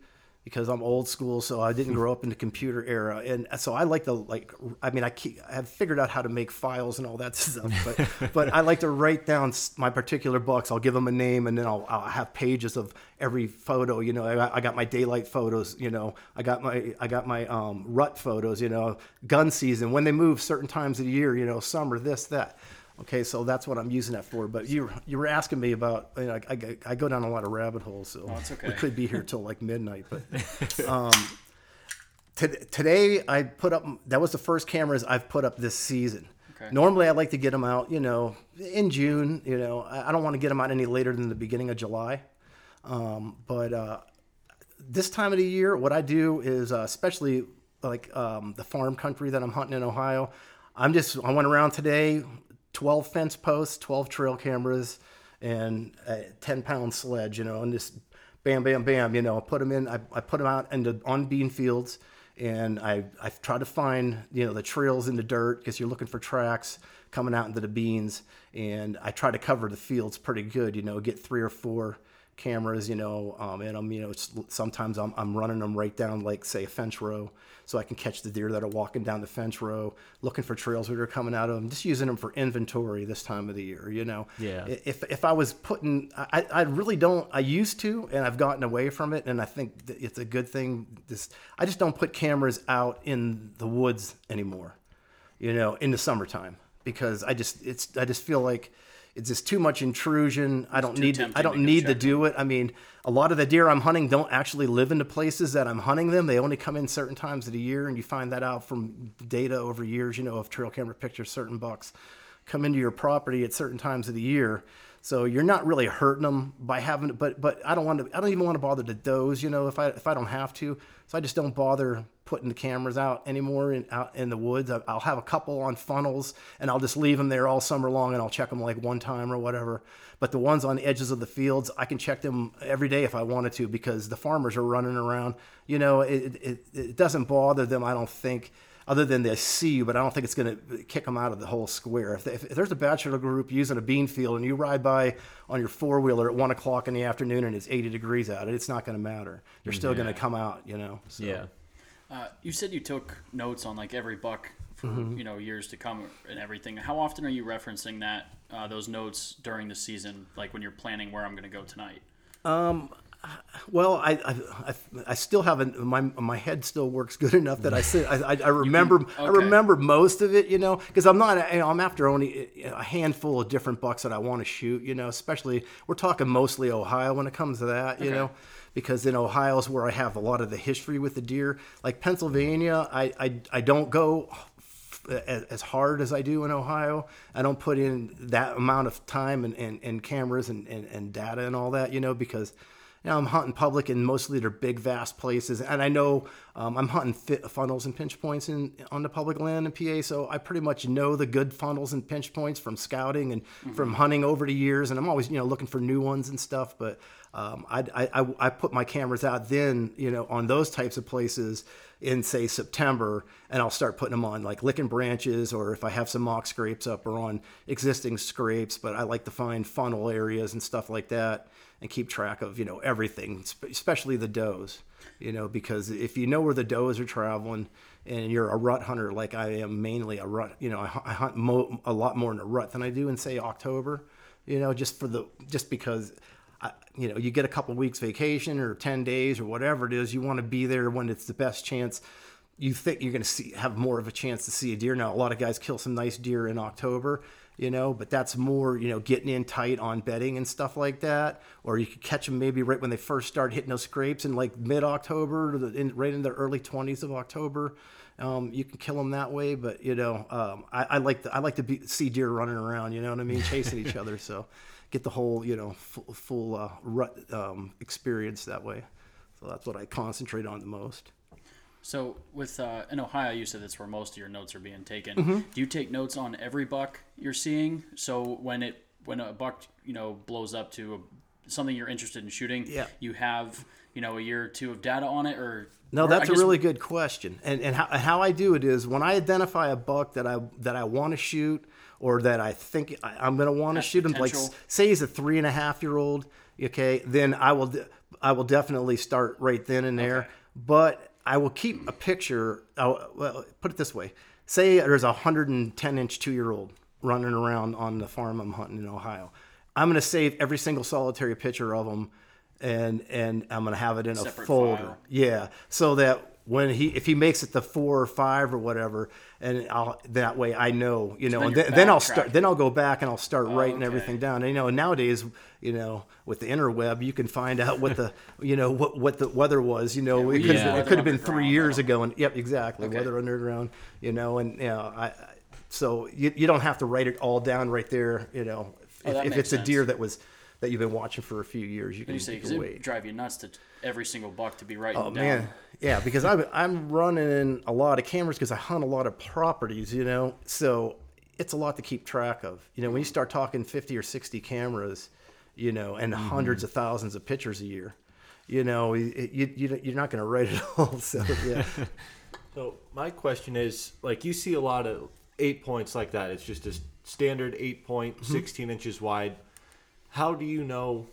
because I'm old school. So I didn't grow up in the computer era, and so I like to like. I mean, I keep. I have figured out how to make files and all that stuff. But but I like to write down my particular books. I'll give them a name, and then I'll, I'll have pages of every photo. You know, I got, I got my daylight photos. You know, I got my I got my um, rut photos. You know, gun season when they move certain times of the year. You know, summer this that. Okay, so that's what I'm using that for. But you you were asking me about. You know, I, I, I go down a lot of rabbit holes, so it's okay. we could be here till like midnight. But um, to, today I put up. That was the first cameras I've put up this season. Okay. Normally I like to get them out, you know, in June. You know, I, I don't want to get them out any later than the beginning of July. Um, but uh, this time of the year, what I do is, uh, especially like um, the farm country that I'm hunting in Ohio, I'm just I went around today, 12 fence posts, 12 trail cameras, and a 10 pound sledge, you know, and just bam, bam, bam, you know, I put them in. I, I put them out into on bean fields, and I I try to find you know the trails in the dirt because you're looking for tracks coming out into the beans, and I try to cover the fields pretty good, you know, get three or four cameras, you know, um, and I'm, you know, sometimes I'm, I'm running them right down, like say a fence row, so I can catch the deer that are walking down the fence row, looking for trails that are coming out of them, just using them for inventory this time of the year, you know. Yeah. If, if I was putting, I, I really don't, I used to, and I've gotten away from it, and I think that it's a good thing. This, I just don't put cameras out in the woods anymore you know, in the summertime because I just it's I just feel like it's just too much intrusion. I don't need to, I don't go need to do it. I mean, a lot of the deer I'm hunting don't actually live in the places that I'm hunting them. They only come in certain times of the year, and you find that out from data over years. You know, of trail camera pictures, certain bucks come into your property at certain times of the year. So you're not really hurting them by having, it, but but I don't want to. I don't even want to bother to does. You know, if I if I don't have to, so I just don't bother putting the cameras out anymore in out in the woods. I- I'll have a couple on funnels, and I'll just leave them there all summer long, and I'll check them like one time or whatever. But the ones on the edges of the fields, I can check them every day if I wanted to because the farmers are running around. You know, it it, it doesn't bother them. I don't think other than they see you, but I don't think it's going to kick them out of the whole square. If, if, if there's a bachelor group using a bean field and you ride by on your four wheeler at one o'clock in the afternoon and it's 80 degrees out, it's not going to matter. They're still going to come out, you know. So. Yeah. Uh, you said you took notes on like every buck for Mm-hmm. you know years to come and everything. How often are you referencing that uh, those notes during the season, like when you're planning where I'm going to go tonight? Well, I, I, I, I still haven't. My my head still works good enough that I sit. I, I, I remember. I okay. remember most of it. You know, because I'm not. You know, I'm after only a handful of different bucks that I want to shoot. You know, especially we're talking mostly Ohio when it comes to that. You Okay. know, because in Ohio is where I have a lot of the history with the deer. Like Pennsylvania, I I, I don't go as, as hard as I do in Ohio. I don't put in that amount of time and, and, and cameras and, and, and data and all that, you know, because know, I'm hunting public and mostly they're big, vast places. And I know um, I'm hunting fit funnels and pinch points in on the public land in PA, so I pretty much know the good funnels and pinch points from scouting and from hunting over the years. And I'm always, you know, looking for new ones and stuff. But um, I, I, I, I put my cameras out then, you know, on those types of places in say September, and I'll start putting them on like licking branches, or if I have some mock scrapes up, or on existing scrapes. But I like to find funnel areas and stuff like that, and keep track of you know everything, especially the does. You know, because if you know where the does are traveling, and you're a rut hunter like I am, mainly a rut. You know, I, hunt mo- a lot more in a rut than I do in say October. You know, just for the just because you know, you get a couple weeks vacation or 10 days or whatever it is, you want to be there when it's the best chance. You think you're going to see have more of a chance to see a deer. Now, a lot of guys kill some nice deer in October, you know, but that's more, you know, getting in tight on bedding and stuff like that. Or you could catch them maybe right when they first start hitting those scrapes in like mid October, in, right in the early 20s of October. Um, you can kill them that way, but you know, um, I, I like to, I like to be, see deer running around. You know what I mean, chasing each other. So get the whole you know full, full uh, rut um, experience that way. So that's what I concentrate on the most. So with uh, in Ohio, you said that's where most of your notes are being taken. Mm-hmm. Do you take notes on every buck you're seeing? So when it when a buck you know blows up to a, something you're interested in shooting, Yeah. you have you know a year or two of data on it, or No, or that's I a guess- really good question. And and how, how I do it is when I identify a buck that I that I want to shoot or that I think I, I'm going to want to shoot him, like say he's a three and a half year old, okay, then I will I will definitely start right then and there. Okay. But I will keep a picture. I'll, well, put it this way: say there's a 110 inch two year old running around on the farm I'm hunting in Ohio. I'm going to save every single solitary picture of him, and and I'm going to have it in a folder. file. Yeah, so that when he if he makes it to four or five or whatever, and I'll that way I know, you know, then and then, then I'll start then I'll go back and I'll start oh, writing okay. everything down. And, you know, nowadays, you know, with the interweb, you can find out what the you know what what the weather was. You know, we it could use it could have been three years though. ago, and yep, exactly, Okay. weather underground. You know, and you know, I, so you, you don't have to write it all down right there. You know, Oh, if, that if makes it's a deer that was that you've been watching for a few years, you can, you say you can it wait. drive you nuts to every single buck to be writing Oh down. man, yeah, because I'm I'm running a lot of cameras because I hunt a lot of properties, you know. So it's a lot to keep track of. You know, when you mm-hmm. start talking 50 or 60 cameras, you know, and mm-hmm. hundreds of thousands of pictures a year, you know, you, you you're not going to write it all. So yeah, So my question is, like, you see a lot of eight points like that. It's just a standard eight point, mm-hmm. 16 inches wide. How do you know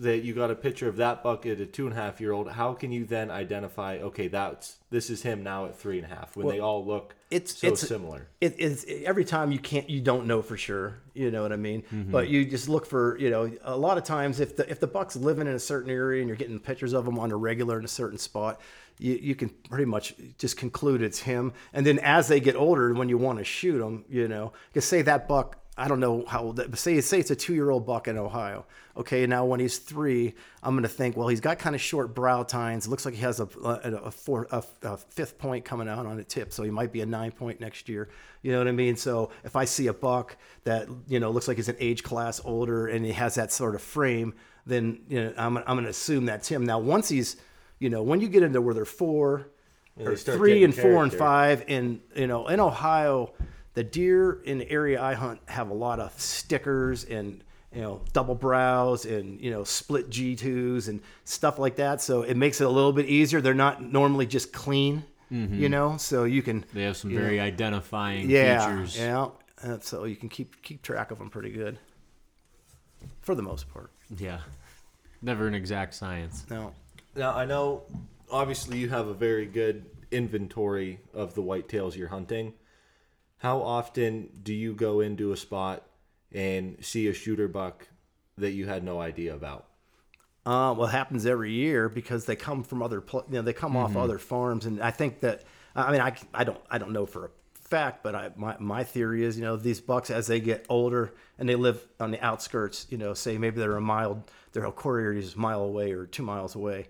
that you got a picture of that bucket, a two and a half year old? How can you then identify, okay, that's this is him now at three and a half when they all look it's so it's similar? It, it's every time you can't you don't know for sure. You know what I mean? Mm-hmm. But you just look for you know a lot of times if the if the buck's living in a certain area and you're getting pictures of them on a regular in a certain spot, you you can pretty much just conclude it's him. And then as they get older, when you want to shoot them, you know, because say that buck. I don't know how old that, but say say it's a two year old buck in Ohio. Okay, now when he's three, I'm gonna think, well, he's got kind of short brow tines. It Looks like he has a a, a, four, a, a fifth point coming out on the tip, so he might be a nine point next year. You know what I mean? So if I see a buck that you know looks like he's an age class older and he has that sort of frame, then you know I'm I'm gonna assume that's him. Now once he's you know when you get into where they're four they or three and four and five, and you know in Ohio, the deer in the area I hunt have a lot of stickers and you know double brows and you know split G2s and stuff like that. So it makes it a little bit easier. They're not normally just clean, mm-hmm. you know. So you can They have some you know, very identifying yeah features. yeah. And so you can keep keep track of them pretty good for the most part. Yeah. Never an exact science. No. Now I know, obviously, you have a very good inventory of the whitetails you're hunting. How often do you go into a spot and see a shooter buck that you had no idea about? Uh, well, it happens every year because they come from other, you know, they come off other farms, and I think that, I mean, I, I don't, I don't know for a fact, but I, my, my theory is, you know, these bucks as they get older and they live on the outskirts, you know, say maybe they're a mile, their core area is a mile away or two miles away,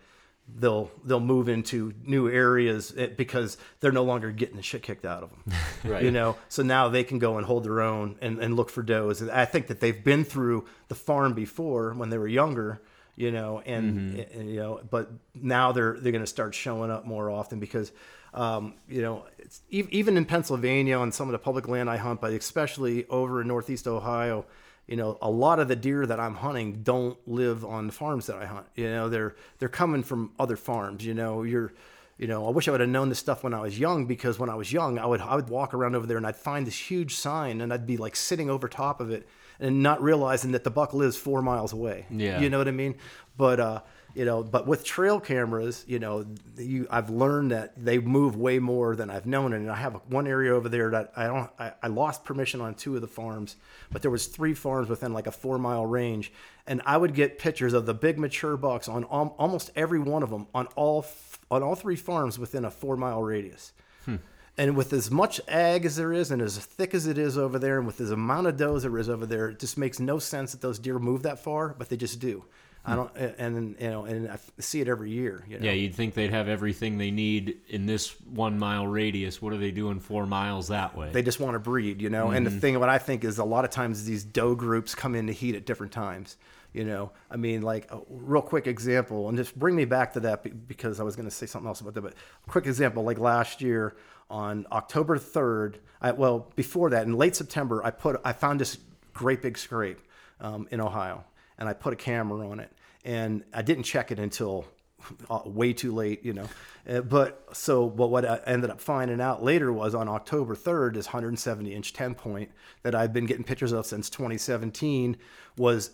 they'll they'll move into new areas eh, because they're no longer getting the shit kicked out of them. Right. You know, so now they can go and hold their own and, and look for does. And I think that they've been through the farm before when they were younger, you know, and, and, you know, but now they're they're going to start showing up more often because, um, you know, it's, even in Pennsylvania on some of the public land I hunt, but especially over in Northeast Ohio, you know, a lot of the deer that I'm hunting don't live on the farms that I hunt. You know, they're they're coming from other farms. You know, you're, you know, I wish I would have known this stuff when I was young because when I was young, I would I would walk around over there and I'd find this huge sign and I'd be like sitting over top of it and not realizing that the buck lives four miles away. Yeah. you know what I mean. But uh, you know, but with trail cameras, you know, you I've learned that they move way more than I've known, and I have one area over there that I don't. I, I lost permission on two of the farms, but there was three farms within like a four mile range, and I would get pictures of the big mature bucks on al- almost every one of them on all f- on all three farms within a four mile radius. Hmm. And with as much ag as there is, and as thick as it is over there, and with as amount of does there is over there, it just makes no sense that those deer move that far, but they just do. I don't, and you know, and I see it every year. You know? Yeah, you'd think they'd have everything they need in this one mile radius. What are they doing four miles that way? they just want to breed, you know. And the thing, what I think is, a lot of times these doe groups come into heat at different times. You know, I mean, like a real quick example, and just bring me back to that because I was going to say something else about that. But quick example, like last year on October third, I, well, before that, in late September, I put, I found this great big scrape um, in Ohio, and I put a camera on it, and I didn't check it until uh, way too late, you know. Uh, but so, but what I ended up finding out later was on October 3rd, this 170 inch 10 point that I've been getting pictures of since 2017 was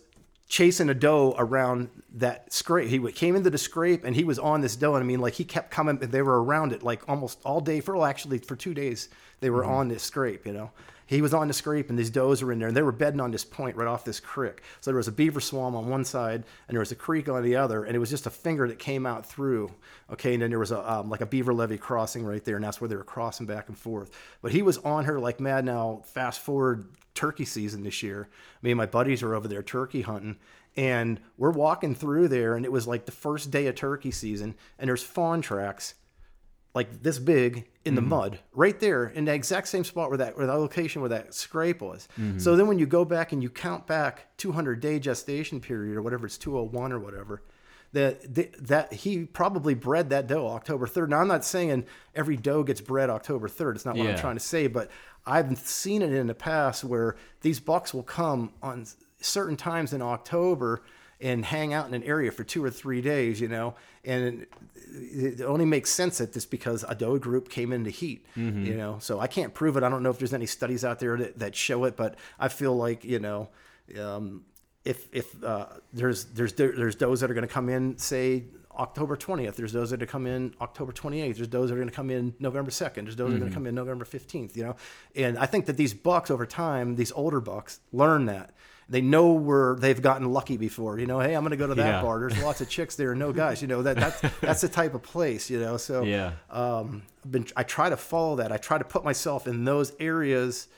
chasing a doe around that scrape. He came into the scrape and he was on this doe. And I mean, like he kept coming, they were around it like almost all day for, well, actually for two days, they were on this scrape, you know. He was on the scrape and these does were in there and they were bedding on this point right off this creek. So there was a beaver swamp on one side and there was a creek on the other and it was just a finger that came out through. Okay. And then there was a, um, like a beaver levee crossing right there and that's where they were crossing back and forth. But he was on her like mad now, fast forward turkey season this year. Me and my buddies were over there turkey hunting and we're walking through there and it was like the first day of turkey season and there's fawn tracks like this big in the mm-hmm. mud right there in the exact same spot where that where the location where that scrape was mm-hmm. so then when you go back and you count back 200 day gestation period or whatever it's 201 or whatever that that- that he probably bred that doe October 3rd. Now I'm not saying every doe gets bred October 3rd. It's not what I'm trying to say, but I've seen it in the past where these bucks will come on certain times in October and hang out in an area for two or three days, you know, and it only makes sense that this because a doe group came into heat, you know. So I can't prove it. I don't know if there's any studies out there that, that show it, but I feel like you know, um, if if uh, there's there's there's does that are going to come in, say October 20th. There's those that are come in October 28th. There's those that are going to come in November 2nd. There's those that are going to come in November 15th. You know, and I think that these bucks over time, these older bucks, learn that. They know where they've gotten lucky before. You know, hey, I'm going to go to that Yeah. bar. There's lots of chicks there, no guys. You know that that's that's the type of place. You know, so Yeah. um, I've been I try to follow that. I try to put myself in those areas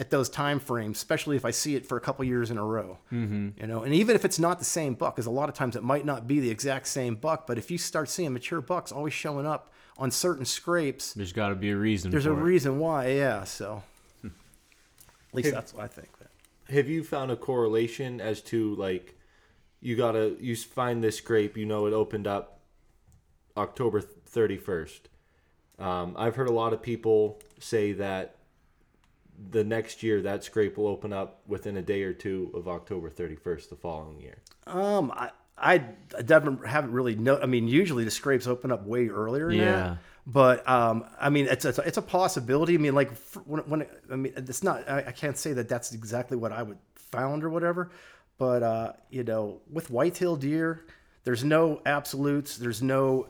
at those time frames, especially if I see it for a couple years in a row. Mm-hmm. You know, and even if it's not the same buck, because a lot of times it might not be the exact same buck, but if you start seeing mature bucks always showing up on certain scrapes, There's got to be a reason. there's a it. reason why. Yeah, so at least Hey, that's what I think. Have you found a correlation as to like you gotta you find this scrape you know it opened up october 31st um, i've heard a lot of people say that the next year that scrape will open up within a day or two of october 31st the following year Um, I I definitely haven't really know. I mean, usually the scrapes open up way earlier. Yeah. That. But um, I mean, it's, it's it's a possibility. I mean, like when when I mean, it's not. I, I can't say that that's exactly what I would found or whatever. But uh, you know, with whitetail deer, there's no absolutes. There's no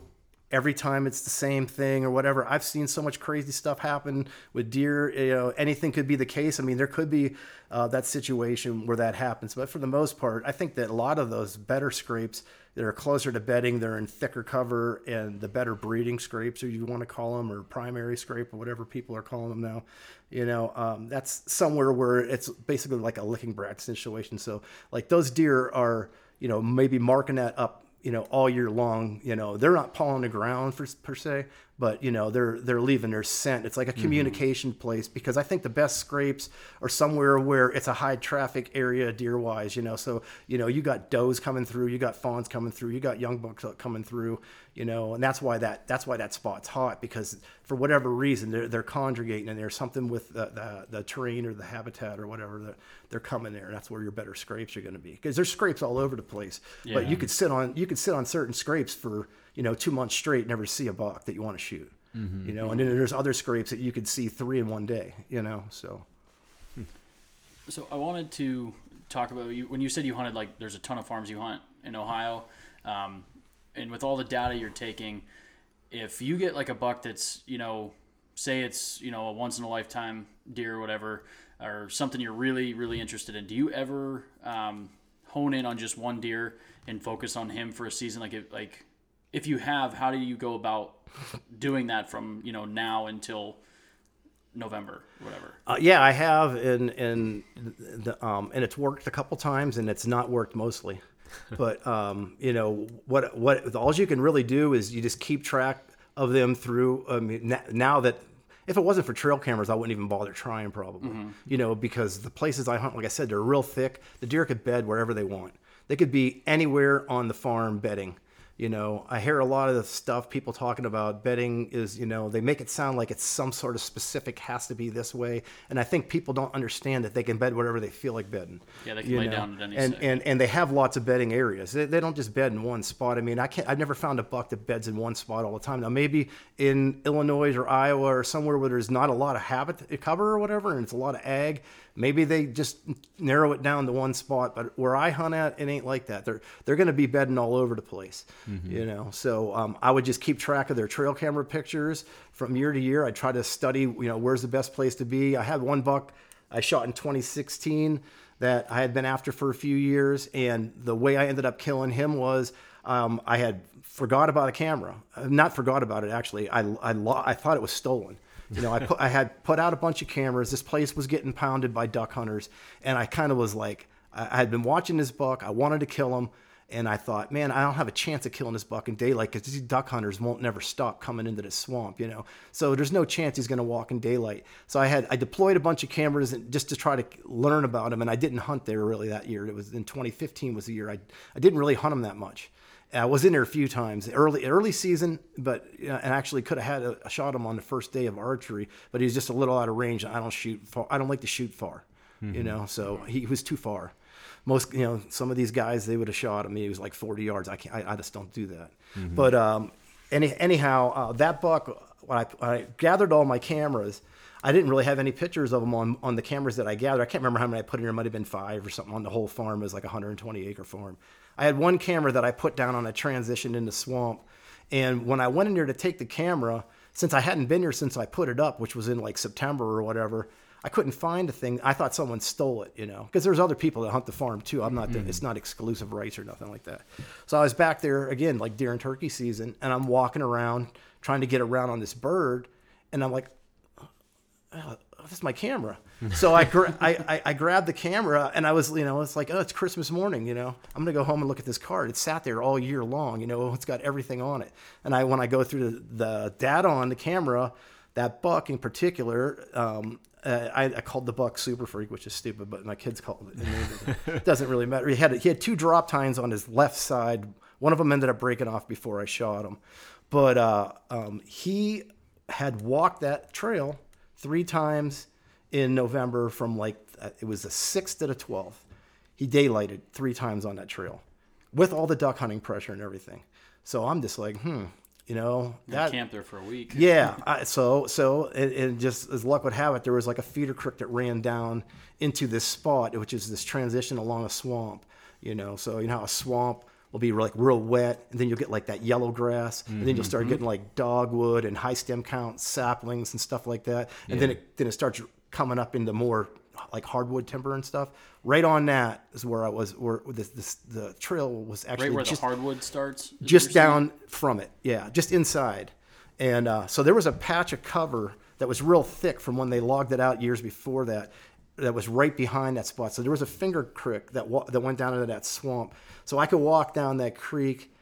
every time it's the same thing or whatever. I've seen so much crazy stuff happen with deer. You know, anything could be the case. I mean, there could be uh, that situation where that happens, but for the most part, I think that a lot of those better scrapes that are closer to bedding, they're in thicker cover, and the better breeding scrapes, or you want to call them, or primary scrape, or whatever people are calling them now. You know, um, that's somewhere where it's basically like a licking brat situation. So, like those deer are, you know, maybe marking that up you know all year long you know they're not pawing the ground for, per se but you know they're they're leaving their scent. It's like a mm-hmm. communication place because i think the best scrapes are somewhere where it's a high traffic area deer wise you know? So you know you got does coming through you got fawns coming through you got young bucks coming through you know? And that's why that that's why that spot's hot because for whatever reason they're, they're conjugating and there's something with the, the, the terrain or the habitat or whatever that they're coming there. That's where your better scrapes are going to be because there's scrapes all over the place. But you could sit on you could sit on certain scrapes for you know two months straight never see a buck that you want to shoot you know and then there's other scrapes that you could see three in one day you know so. So I wanted to talk about you when you said you hunted like there's a ton of farms you hunt in Ohio, um, and with all the data you're taking, if you get like a buck that's you know say it's you know a once in a lifetime deer or whatever or something you're really really interested in, do you ever um, hone in on just one deer and focus on him for a season? Like it, like if you have, how do you go about doing that from you know now until November, whatever? Uh, yeah, I have, and and the, um, and it's worked a couple times, and it's not worked mostly. But um, you know what? What all you can really do is you just keep track of them through. I mean, now that if it wasn't for trail cameras, I wouldn't even bother trying, probably. You know, because the places I hunt, like I said, they're real thick. The deer could bed wherever they want. They could be anywhere on the farm bedding. You know, I hear a lot of the stuff people talking about bedding is, you know, they make it sound like it's some sort of specific has to be this way, and I think people don't understand that they can bed whatever they feel like bedding. Yeah, they can lay down at any and, second. and and they have lots of bedding areas. They, they don't just bed in one spot. I mean, I can't. I've never found a buck that beds in one spot all the time. Now, maybe in Illinois or Iowa or somewhere where there's not a lot of habit cover or whatever, and it's a lot of ag. Maybe they just narrow it down to one spot. But where I hunt at, it ain't like that. They're they're going to be bedding all over the place. You know, so um, I would just keep track of their trail camera pictures from year to year. I try to study. You know, where's the best place to be. I had one buck I shot in 2016 that I had been after for a few years, and the way I ended up killing him was um, I had forgot about a camera. Uh, Not forgot about it actually. I I, lo- I thought it was stolen. You know, I put I had put out a bunch of cameras. This place was getting pounded by duck hunters, and I kind of was like, I, had been watching this buck. I wanted to kill him. And I thought, man, I don't have a chance of killing this buck in daylight because these duck hunters won't never stop coming into this swamp, you know. So there's no chance he's going to walk in daylight. So I had I deployed a bunch of cameras and- just to try to learn about him, and I didn't hunt there really that year. It was in 2015 was the year I I didn't really hunt him that much. I was in there a few times early early season, but know, and actually could have had a, a shot him on the first day of archery, but he was just a little out of range. I don't shoot far. I don't like to shoot far, you know. So he was too far. Most you know, some of these guys they would have shot him. He was like 40 yards. I can't. I, I just don't do that. But um, any anyhow, uh, that buck when I, when I gathered all my cameras. I didn't really have any pictures of them on, on the cameras that I gathered. I can't remember how many I put in there. It might have been five or something on the whole farm. It was like a 120 acre farm. I had one camera that I put down on a transition into swamp. And when I went in there to take the camera, since I hadn't been here since I put it up, which was in like September or whatever, I couldn't find a thing. I thought someone stole it, you know, because there's other people that hunt the farm too. I'm not, it's mm. not exclusive rights or nothing like that. So I was back there again, like deer and turkey season, and I'm walking around trying to get around on this bird. And I'm like, uh, oh, that's my camera. So I, gra- I, I, I grabbed the camera and I was, you know, it's like, oh, it's Christmas morning, you know, I'm going to go home and look at this card. It sat there all year long, you know, it's got everything on it. And I, when I go through the, the data on the camera, that buck in particular, um, uh, I, I called the buck super freak, which is stupid, but my kids called it. It doesn't really matter. He had he had two drop tines on his left side. One of them ended up breaking off before I shot him, but uh, um, he had walked that trail three times in November from like uh, it was the sixth to the twelfth. He daylighted three times on that trail, with all the duck hunting pressure and everything. So I'm just like, hmm, you know, that camped there for a week. yeah. I, so so and, and just as luck would have it, there was like a feeder creek that ran down into this spot, which is this transition along a swamp. You know, so you know how a swamp will be like real wet, and then you'll get like that yellow grass, and then you'll start getting like dogwood and high stem count saplings and stuff like that, and then it then it starts coming up into more like hardwood timber and stuff. Right on that is where I was, where this, this the trail was actually Right where just the hardwood starts. just you're saying? down from it. Yeah, just inside. And uh, so there was a patch of cover that was real thick from when they logged it out years before that. That was right behind that spot. So there was a finger creek that wa- that went down into that swamp. So I could walk down that creek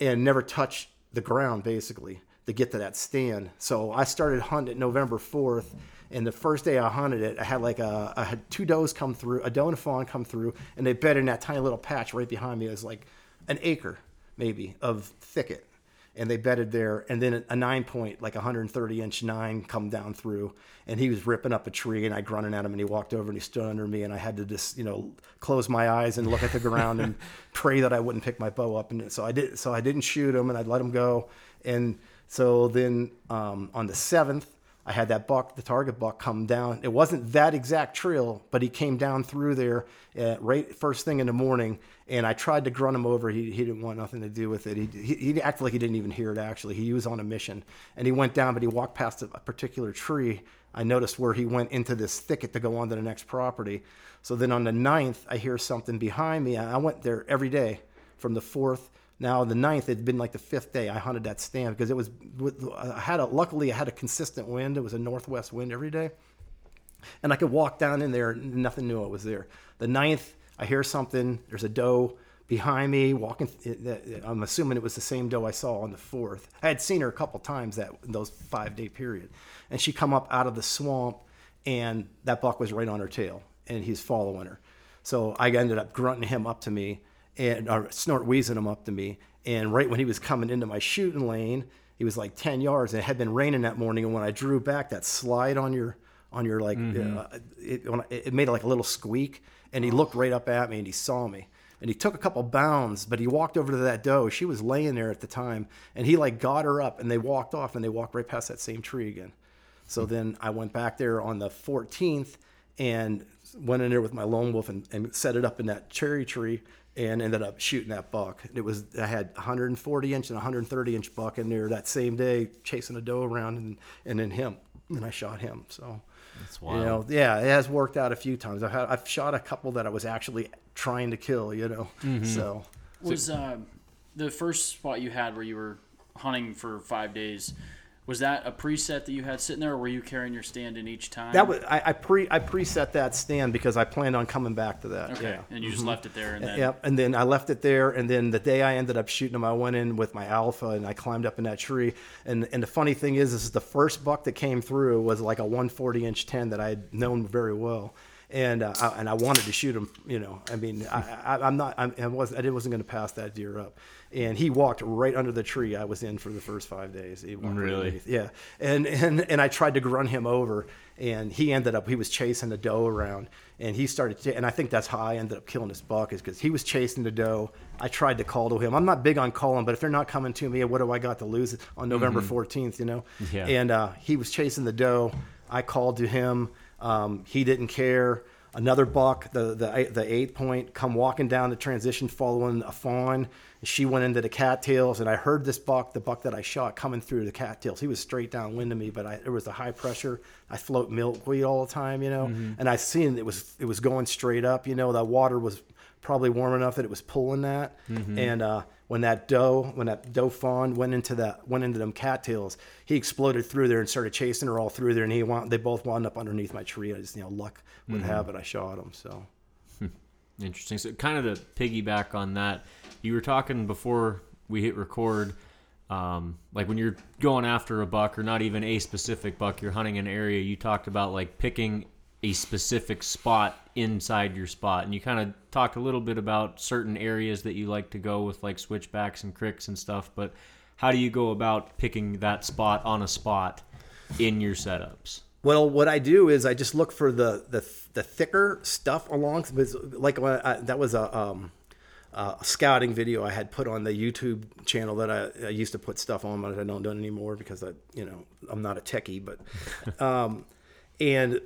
and never touch the ground basically to get to that stand. So I started hunting November 4th. And the first day I hunted it, I had like a, I had two does come through, a doe and a fawn come through, and they bedded in that tiny little patch right behind me. It was like an acre, maybe, of thicket. And they bedded there, and then a nine point, like a 130 inch nine, come down through, and he was ripping up a tree, and I grunted at him, and he walked over and he stood under me, and I had to just, you know, close my eyes and look at the ground and pray that I wouldn't pick my bow up, and so I did. So I didn't shoot him, and I let him go, and so then um, on the seventh, I had that buck, the target buck, come down. It wasn't that exact trail, but he came down through there uh, right first thing in the morning. And I tried to grunt him over. He, he didn't want nothing to do with it. He, he, he acted like he didn't even hear it, actually. He was on a mission. And he went down, but he walked past a, a particular tree. I noticed where he went into this thicket to go on to the next property. So then on the ninth, I hear something behind me. I I went there every day from the fourth now the ninth, it'd been like the fifth day I hunted that stand because it was. I had a luckily I had a consistent wind. It was a northwest wind every day, and I could walk down in there. Nothing knew I was there. The ninth, I hear something. There's a doe behind me walking. Eh, eh, I'm assuming it was the same doe I saw on the fourth. I had seen her a couple times that those five day period, and she come up out of the swamp, and that buck was right on her tail, and he's following her. So I ended up grunting him up to me and or snort wheezing him up to me. And right when he was coming into my shooting lane, he was like 10 yards and it had been raining that morning. And when I drew back that slide on your, on your like, uh, it, I, it made like a little squeak and he looked right up at me and he saw me and he took a couple bounds, but he walked over to that doe. She was laying there at the time and he like got her up and they walked off and they walked right past that same tree again. So then I went back there on the 14th and went in there with my lone wolf and, and set it up in that cherry tree and ended up shooting that buck. It was I had 140 inch and 130 inch buck in there that same day chasing a doe around and and then him and I shot him. So That's you know, yeah, it has worked out a few times. I've had I've shot a couple that I was actually trying to kill. You know, so Was uh, the first spot you had where you were hunting for five days? Was that a preset that you had sitting there, or were you carrying your stand in each time? that was I, I pre I preset that stand because I planned on coming back to that. okay, Yeah. Mm-hmm. and you just left it there, and then Yep. And then I left it there. And then the day I ended up shooting him, I went in with my alpha and I climbed up in that tree. And and the funny thing is, this is the first buck that came through was like a 140 inch 10 that I had known very well. And uh, I, and I wanted to shoot him. You know, I mean, I, I, I'm not. I'm, I was. I wasn't going to pass that deer up. And he walked right under the tree I was in for the first five days. He right Really? Yeah, and and and I tried to run him over, and he ended up he was chasing the doe around, and he started, to, and I think that's how I ended up killing this buck is because he was chasing the doe. I tried to call to him. I'm not big on calling, but if they're not coming to me, what do I got to lose on November 14th? You know, Yeah. and uh, he was chasing the doe. I called to him. Um, he didn't care. Another buck, the the the eight point, come walking down the transition, following a fawn. She went into the cattails, and I heard this buck, the buck that I shot, coming through the cattails. He was straight downwind of me, but I, there was a high pressure. I float milkweed all the time, you know, and I seen it was it was going straight up. You know, the water was probably warm enough that it was pulling that. And uh, when that doe, when that doe fawn went into that went into them cattails, he exploded through there and started chasing her all through there. And he wound, they both wound up underneath my tree. I just you know luck would have it, I shot him. So Interesting. So, kind of to piggyback on that, you were talking before we hit record, um, like when you're going after a buck or not even a specific buck, you're hunting an area. You talked about like picking a specific spot inside your spot, and you kind of talked a little bit about certain areas that you like to go with, like switchbacks and cricks and stuff. But how do you go about picking that spot on a spot in your setups? Well, what I do is I just look for the the, the thicker stuff along. Like I, that was a, um, scouting video I had put on the YouTube channel that I, I used to put stuff on, but I don't do it anymore because I, you know, I'm not a techie. But um, and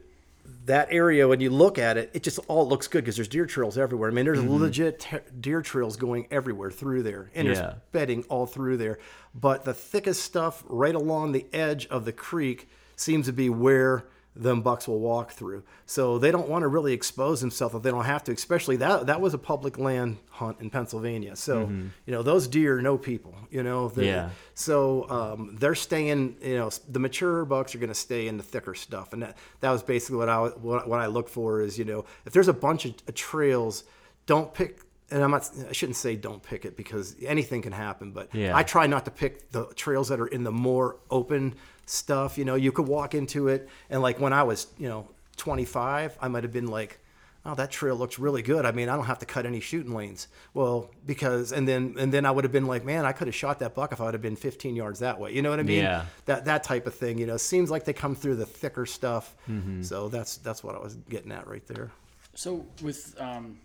that area when you look at it, it just all looks good because there's deer trails everywhere. I mean, there's mm-hmm. legit te- deer trails going everywhere through there, and Yeah. there's bedding all through there. But the thickest stuff right along the edge of the creek seems to be where them bucks will walk through. So they don't want to really expose themselves if they don't have to. Especially that that was a public land hunt in Pennsylvania. So you know those deer know people. You know. They- Yeah. So um, they're staying. You know, the mature bucks are going to stay in the thicker stuff, and that that was basically what I what, what I look for is you know if there's a bunch of, of trails, don't pick. And I'm not. I shouldn't say don't pick it because anything can happen. But Yeah. I try not to pick the trails that are in the more open stuff. You know, you could walk into it, and like when I was, you know, 25, I might have been like, "Oh, that trail looks really good." I mean, I don't have to cut any shooting lanes. Well, because and then and then I would have been like, "Man, I could have shot that buck if I would have been 15 yards that way." You know what I mean? Yeah. That that type of thing. You know, seems like they come through the thicker stuff. Mm-hmm. So that's that's what I was getting at right there. So with um,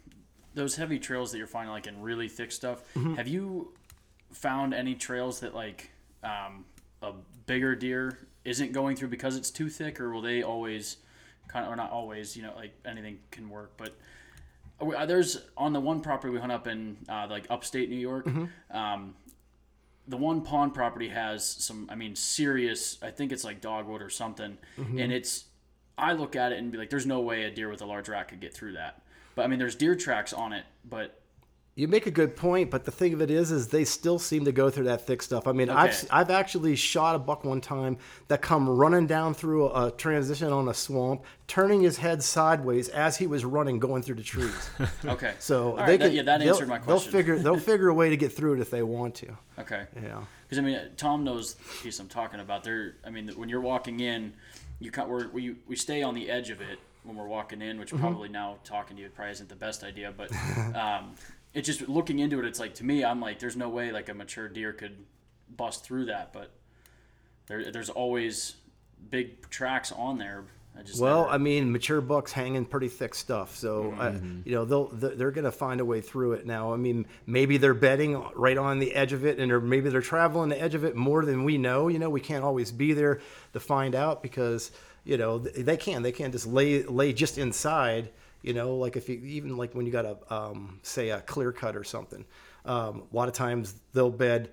those heavy trails that you're finding, like in really thick stuff, Mm-hmm. have you found any trails that like um, a bigger deer isn't going through because it's too thick, or will they always kind of, or not always, you know, like anything can work, but. uh, There's on the one property we hunt up in uh, like upstate New York. Mm-hmm. Um, the one pond property has some i mean serious i think it's like dogwood or something Mm-hmm. and it's i look at it and be like there's no way a deer with a large rack could get through that but i mean there's deer tracks on it but You make a good point, but the thing of it is, is they still seem to go through that thick stuff. I mean, I've I've actually shot a buck one time that come running down through a, transition on a swamp, turning his head sideways as he was running, going through the trees. okay So All right, they that, yeah that answered my question. They'll figure they'll figure a way to get through it if they want to. okay Yeah. because i mean tom knows the piece i'm talking about there i mean when you're walking in you we we stay on the edge of it when we're walking in which Mm-hmm. probably now talking to you probably isn't the best idea but um it's just looking into it it's like to me i'm like there's no way like a mature deer could bust through that but there, there's always big tracks on there I just Well, never- I mean, mature bucks hanging pretty thick stuff, so I, you know they'll they're going to find a way through it. Now, I mean, maybe they're bedding right on the edge of it, and or maybe they're traveling the edge of it more than we know. You know, we can't always be there to find out because you know they can they can't just lay lay just inside. You know, like if you even like when you got a um, say a clear cut or something. Um, a lot of times they'll bed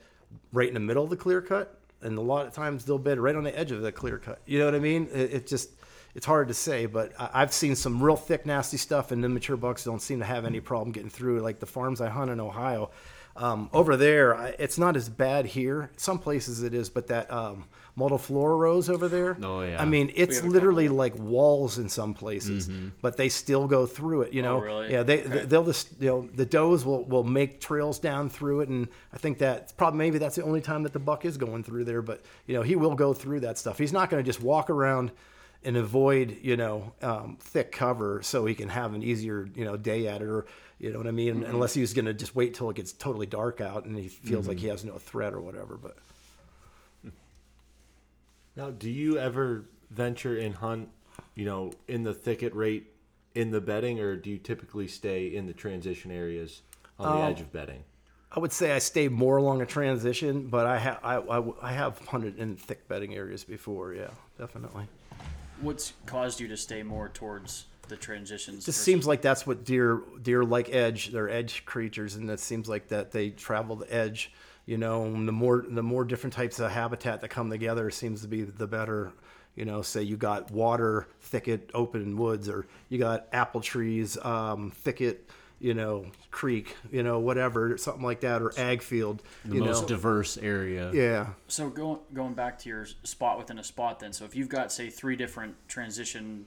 right in the middle of the clear cut, and a lot of times they'll bed right on the edge of the clear cut. You know what I mean? It, it just it's hard to say, but I've seen some real thick, nasty stuff, and the mature bucks don't seem to have any problem getting through. Like the farms I hunt in Ohio, um, over there, it's not as bad here. Some places it is, but that um, multiflora rose over there. Oh, yeah. I mean, it's literally like walls in some places, mm-hmm. but they still go through it. You know, Oh, really? yeah, they Okay. they'll just you know the does will will make trails down through it, and I think that probably maybe that's the only time that the buck is going through there. But you know, he will go through that stuff. He's not going to just walk around and avoid you know um, thick cover so he can have an easier you know day at it or you know what I mean unless he's going to just wait till it gets totally dark out and he feels like mm-hmm. he has no threat or whatever but Now, do you ever venture and hunt, you know, in the thicket rate in the bedding, or do you typically stay in the transition areas on the um, edge of bedding? I would say I stay more along a transition but I have I, I, I have hunted in thick bedding areas before yeah definitely what's caused you to stay more towards the transitions just versus- seems like that's what deer deer like edge they're edge creatures and it seems like that they travel the edge you know the more the more different types of habitat that come together seems to be the better you know say you got water thicket open woods or you got apple trees um, thicket you know creek you know whatever something like that or ag field The you most know diverse area. yeah So going going back to your spot within a spot, then. So if you've got say three different transition,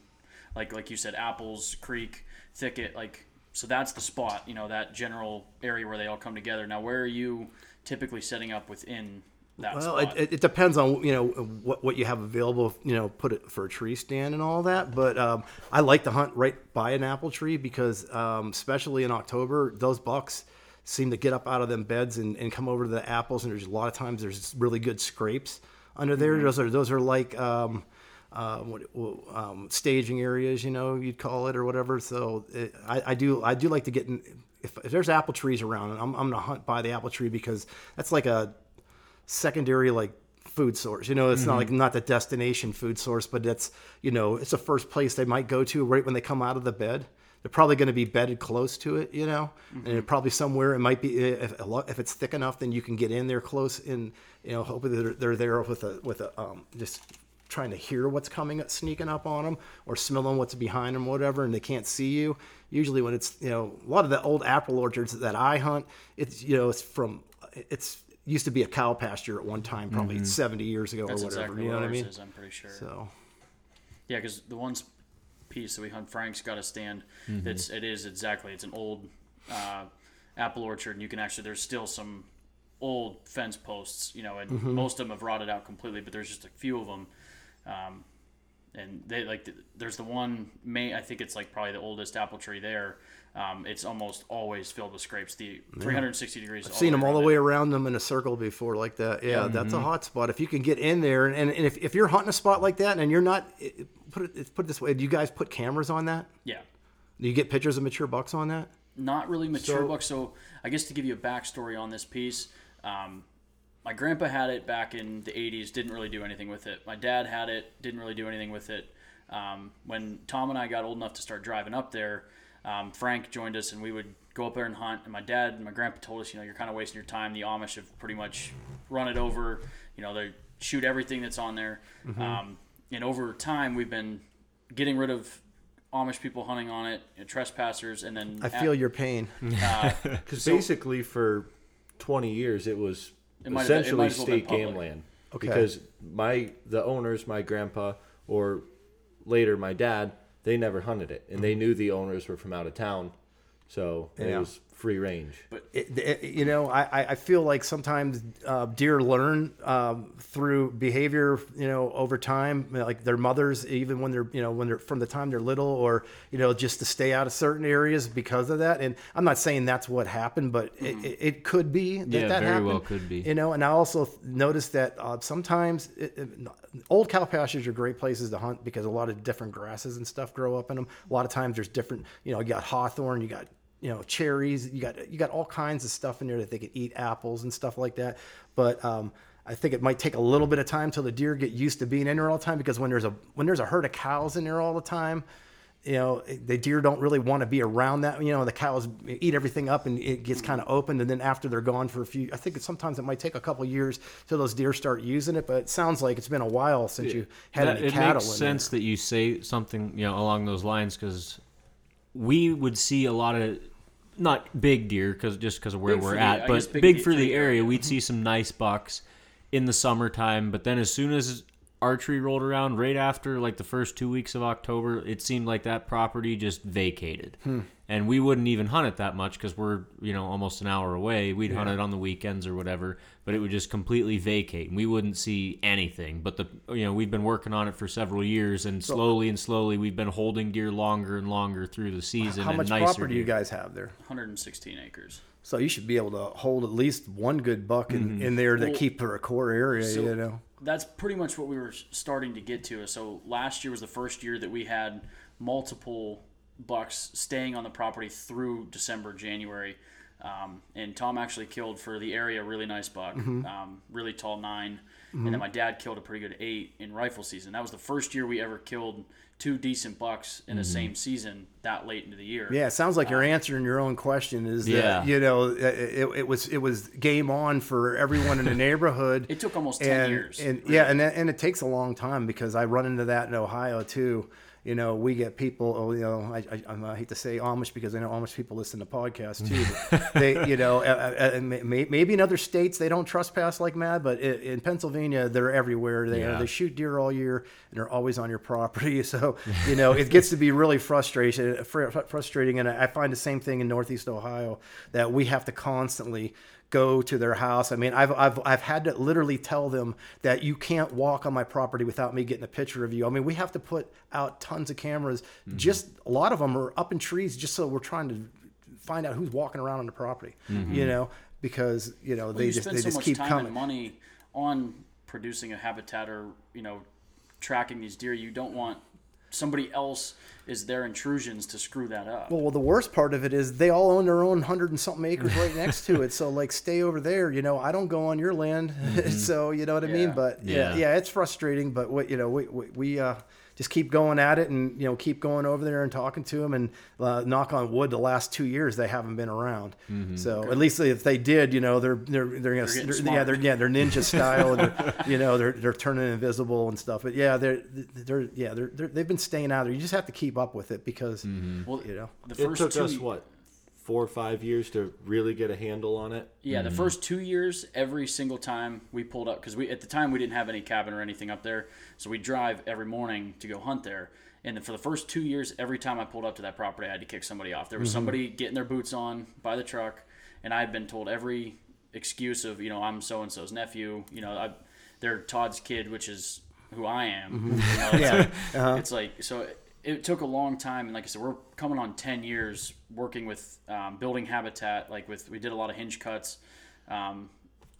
like like you said, apples, creek, thicket, like so that's the spot. You know that general area where they all come together. Now, where are you typically setting up within that Well, it, it, it depends on you know what what you have available. You know, put it for a tree stand and all that. But um, I like to hunt right by an apple tree because, um, especially in October, those bucks seem to get up out of them beds and, and come over to the apples. And there's a lot of times there's really good scrapes under there. Those are those are like. Um, uh, what, um, staging areas, you know, you'd call it or whatever. So it, I, I do, I do like to get in. If, if there's apple trees around, I'm, I'm gonna hunt by the apple tree because that's like a secondary like food source. You know, it's not like not the destination food source, but it's you know it's the first place they might go to right when they come out of the bed. They're probably going to be bedded close to it, you know, and probably somewhere it might be if if it's thick enough, then you can get in there close and you know hopefully they're, they're there with a with a um, just trying to hear what's coming up, sneaking up on them or smelling what's behind them whatever and they can't see you usually when it's you know a lot of the old apple orchards that i hunt it's you know it's from it's used to be a cow pasture at one time probably 70 years ago That's or whatever exactly you know what what i mean is. I'm pretty sure. so Yeah, because the one piece that we hunt, Frank's got a stand. Mm-hmm. That's it is exactly. It's an old uh, apple orchard, and you can actually there's still some old fence posts, you know, and Mm-hmm. most of them have rotted out completely, but there's just a few of them. Um, and they like there's the one main I think it's like probably the oldest apple tree there. Um, it's almost always filled with scrapes. The 360 degrees. I've seen them all the way around them in a circle before like that yeah that's a hot spot if you can get in there and, and if, if you're hunting a spot like that and you're not put it put it this way do you guys put cameras on that Yeah. do you get pictures of mature bucks on that not really mature So- bucks. So I guess to give you a backstory on this piece, um, my grandpa had it back in the '80s. Didn't really do anything with it. My dad had it. Didn't really do anything with it. Um, when Tom and I got old enough to start driving up there, um, Frank joined us, and we would go up there and hunt. And my dad and my grandpa told us, you know, you're kind of wasting your time. The Amish have pretty much run it over. You know, they shoot everything that's on there. Um, and over time, we've been getting rid of Amish people hunting on it, you know, trespassers, and then i feel your pain Because basically, for 20 years, it was It might have been- it essentially might as well state game land. Okay. Because my the owners, my grandpa, or later my dad, they never hunted it, and they mm-hmm. knew the owners were from out of town, so it was free range. it, it- you know, I, I- feel like sometimes uh, deer learn um, through behavior, you know, over time, like their mothers, even when they're, you know, when they're from the time they're little, or you know, just to stay out of certain areas because of that. And I'm not saying that's what happened, but it, it, it could be that Yeah, that very happened. well could be. You know, and I also noticed that uh, sometimes old cow pastures are great places to hunt because a lot of different grasses and stuff grow up in them. A lot of times there's different, you know, you got hawthorn, you got you know cherries, you got you got all kinds of stuff in there that they could eat apples and stuff like that. But um, I think it might take a little bit of time till the deer get used to being in there all the time because when there's a when there's a herd of cows in there all the time, you know the deer don't really want to be around that. You know the cows eat everything up and it gets kind of opened, and then after they're gone for a few, I think sometimes it might take a couple years till those deer start using it. But it sounds like it's been a while since you had That- any it cattle makes in sense that you say something you know along those lines because we would see a lot of not big deer because just because of where Big we're for the- at, but big, big for the area. area. We'd mm-hmm. see some nice bucks in the summertime, but then as soon as archery rolled around, right after like the first two weeks of October, it seemed like that property just vacated. Hmm. And we wouldn't even hunt it that much because we're you know almost an hour away. We'd hunt it on the weekends or whatever, but it would just completely vacate, and we wouldn't see anything. But the you know we've been working on it for several years, and uh, slowly and slowly we've been holding deer longer and longer through the season. How and much nicer property do you guys have there? 116 acres. So you should be able to hold at least one good buck in, mm-hmm. in there that Well, keep for a core area, so- you know. That's pretty much what we were starting to get to. So last year was the first year that we had multiple bucks staying on the property through December, January. Um, and Tom actually killed for the area a really nice buck, mm-hmm. um, really tall 9 mm-hmm. and then my dad killed a pretty good eight in rifle season. That was the first year we ever killed two decent bucks in the mm-hmm. same season that late into the year. Yeah, it sounds like you're um, answering your own question. Is Yeah. that you know uh, it, it, it was it was game on for everyone in the neighborhood. It took almost 10 and, years, and yeah, and and it takes a long time because I run into that in Ohio too. You know, we get people. Oh, you know, I, I, I hate to say Amish because I know Amish people listen to podcasts too. They, you know, uh, uh, uh, maybe in other states they don't trespass like mad, but in, in Pennsylvania they're everywhere. They Yeah. they shoot deer all year and they're always on your property. So you know, it gets to be really frustrating. Frustrating, and I find the same thing in Northeast Ohio that we have to constantly go to their house. I mean, I've, I've, I've had to literally tell them that you can't walk on my property without me getting a picture of you. I mean, we have to put out tons of cameras. Mm-hmm. Just a lot of them are up in trees just so we're trying to find out who's walking around on the property, you know, because, you know, Mm-hmm. Well, they you just, spend they so just much keep time coming. and money on producing a habitat or you know tracking these deer. You don't want somebody else is their intrusions to screw that up. Well, well, the worst part of it is they all own their own hundred and something acres right next to it. So like, stay over there. You know, I don't go on your land. so you know what I mean. But yeah, Yeah. yeah, it's frustrating. But what you know, we we, we uh, just keep going at it, and you know, keep going over there and talking to them. And uh, knock on wood, the last two years they haven't been around. So at least if they did, you know, they're they're they're, gonna, getting they're yeah they're yeah they're ninja style, and they're, you know they're they're turning invisible and stuff. But yeah, they're they're yeah they're, they're they've been staying out there. You just have to keep up with it because well, you know. the It took two us what four or five years to really get a handle on it. Yeah, the mm-hmm. first two years, every single time we pulled up, because we at the time we didn't have any cabin or anything up there, so we drive every morning to go hunt there. And then for the first two years, every time I pulled up to that property, I had to kick somebody off. There was mm-hmm. somebody getting their boots on by the truck, and I had been told every excuse of, you know, I'm so and so's nephew. You know, I, they're Todd's kid, which is who I am. Mm-hmm. You know, it's, Yeah. like, uh-huh. it's like so. It, it took a long time, and like I said, we're coming on ten years working with um, building habitat. Like with, we did a lot of hinge cuts. Um,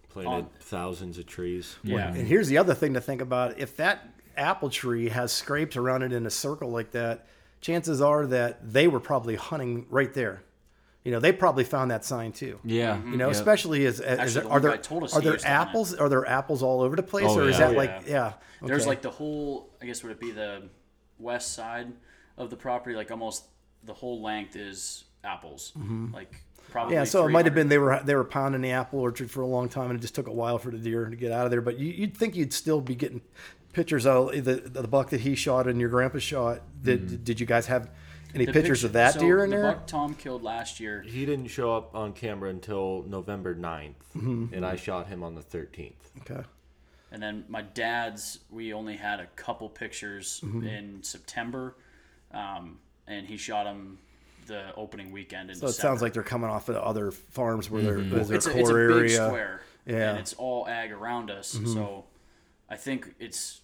Planted On- thousands of trees. yeah, And here's the other thing to think about: if that apple tree has scrapes around it in a circle like that, chances are that they were probably hunting right there. You know, they probably found that sign too. Yeah. You know, Yep. especially as, as Actually, the are there told us are there used it. apples? Are there apples all over the place, Oh, or is that Oh, like yeah. yeah? There's like the whole, I guess would it be the west side of the property? Like almost the whole length is apples. Like probably. Mm-hmm. yeah, so it might have been they were they were pounding the apple orchard for a long time, and it just took a while for the deer to get out of there. But you, you'd think you'd still be getting pictures of the the buck that he shot and your grandpa shot. Did did you guys have any the pictures picture- of that so deer in the there? buck Tom killed last year. He didn't show up on camera until November 9th, Mm-hmm. and I shot him on the 13th. Okay. And then my dad's, we only had a couple pictures Mm-hmm. in September, um, and he shot them the opening weekend in So it sounds like they're coming off of other farms where they're there's their it's a, core it's a big area. square, Yeah. Mm-hmm. and it's all ag around us. So I think it's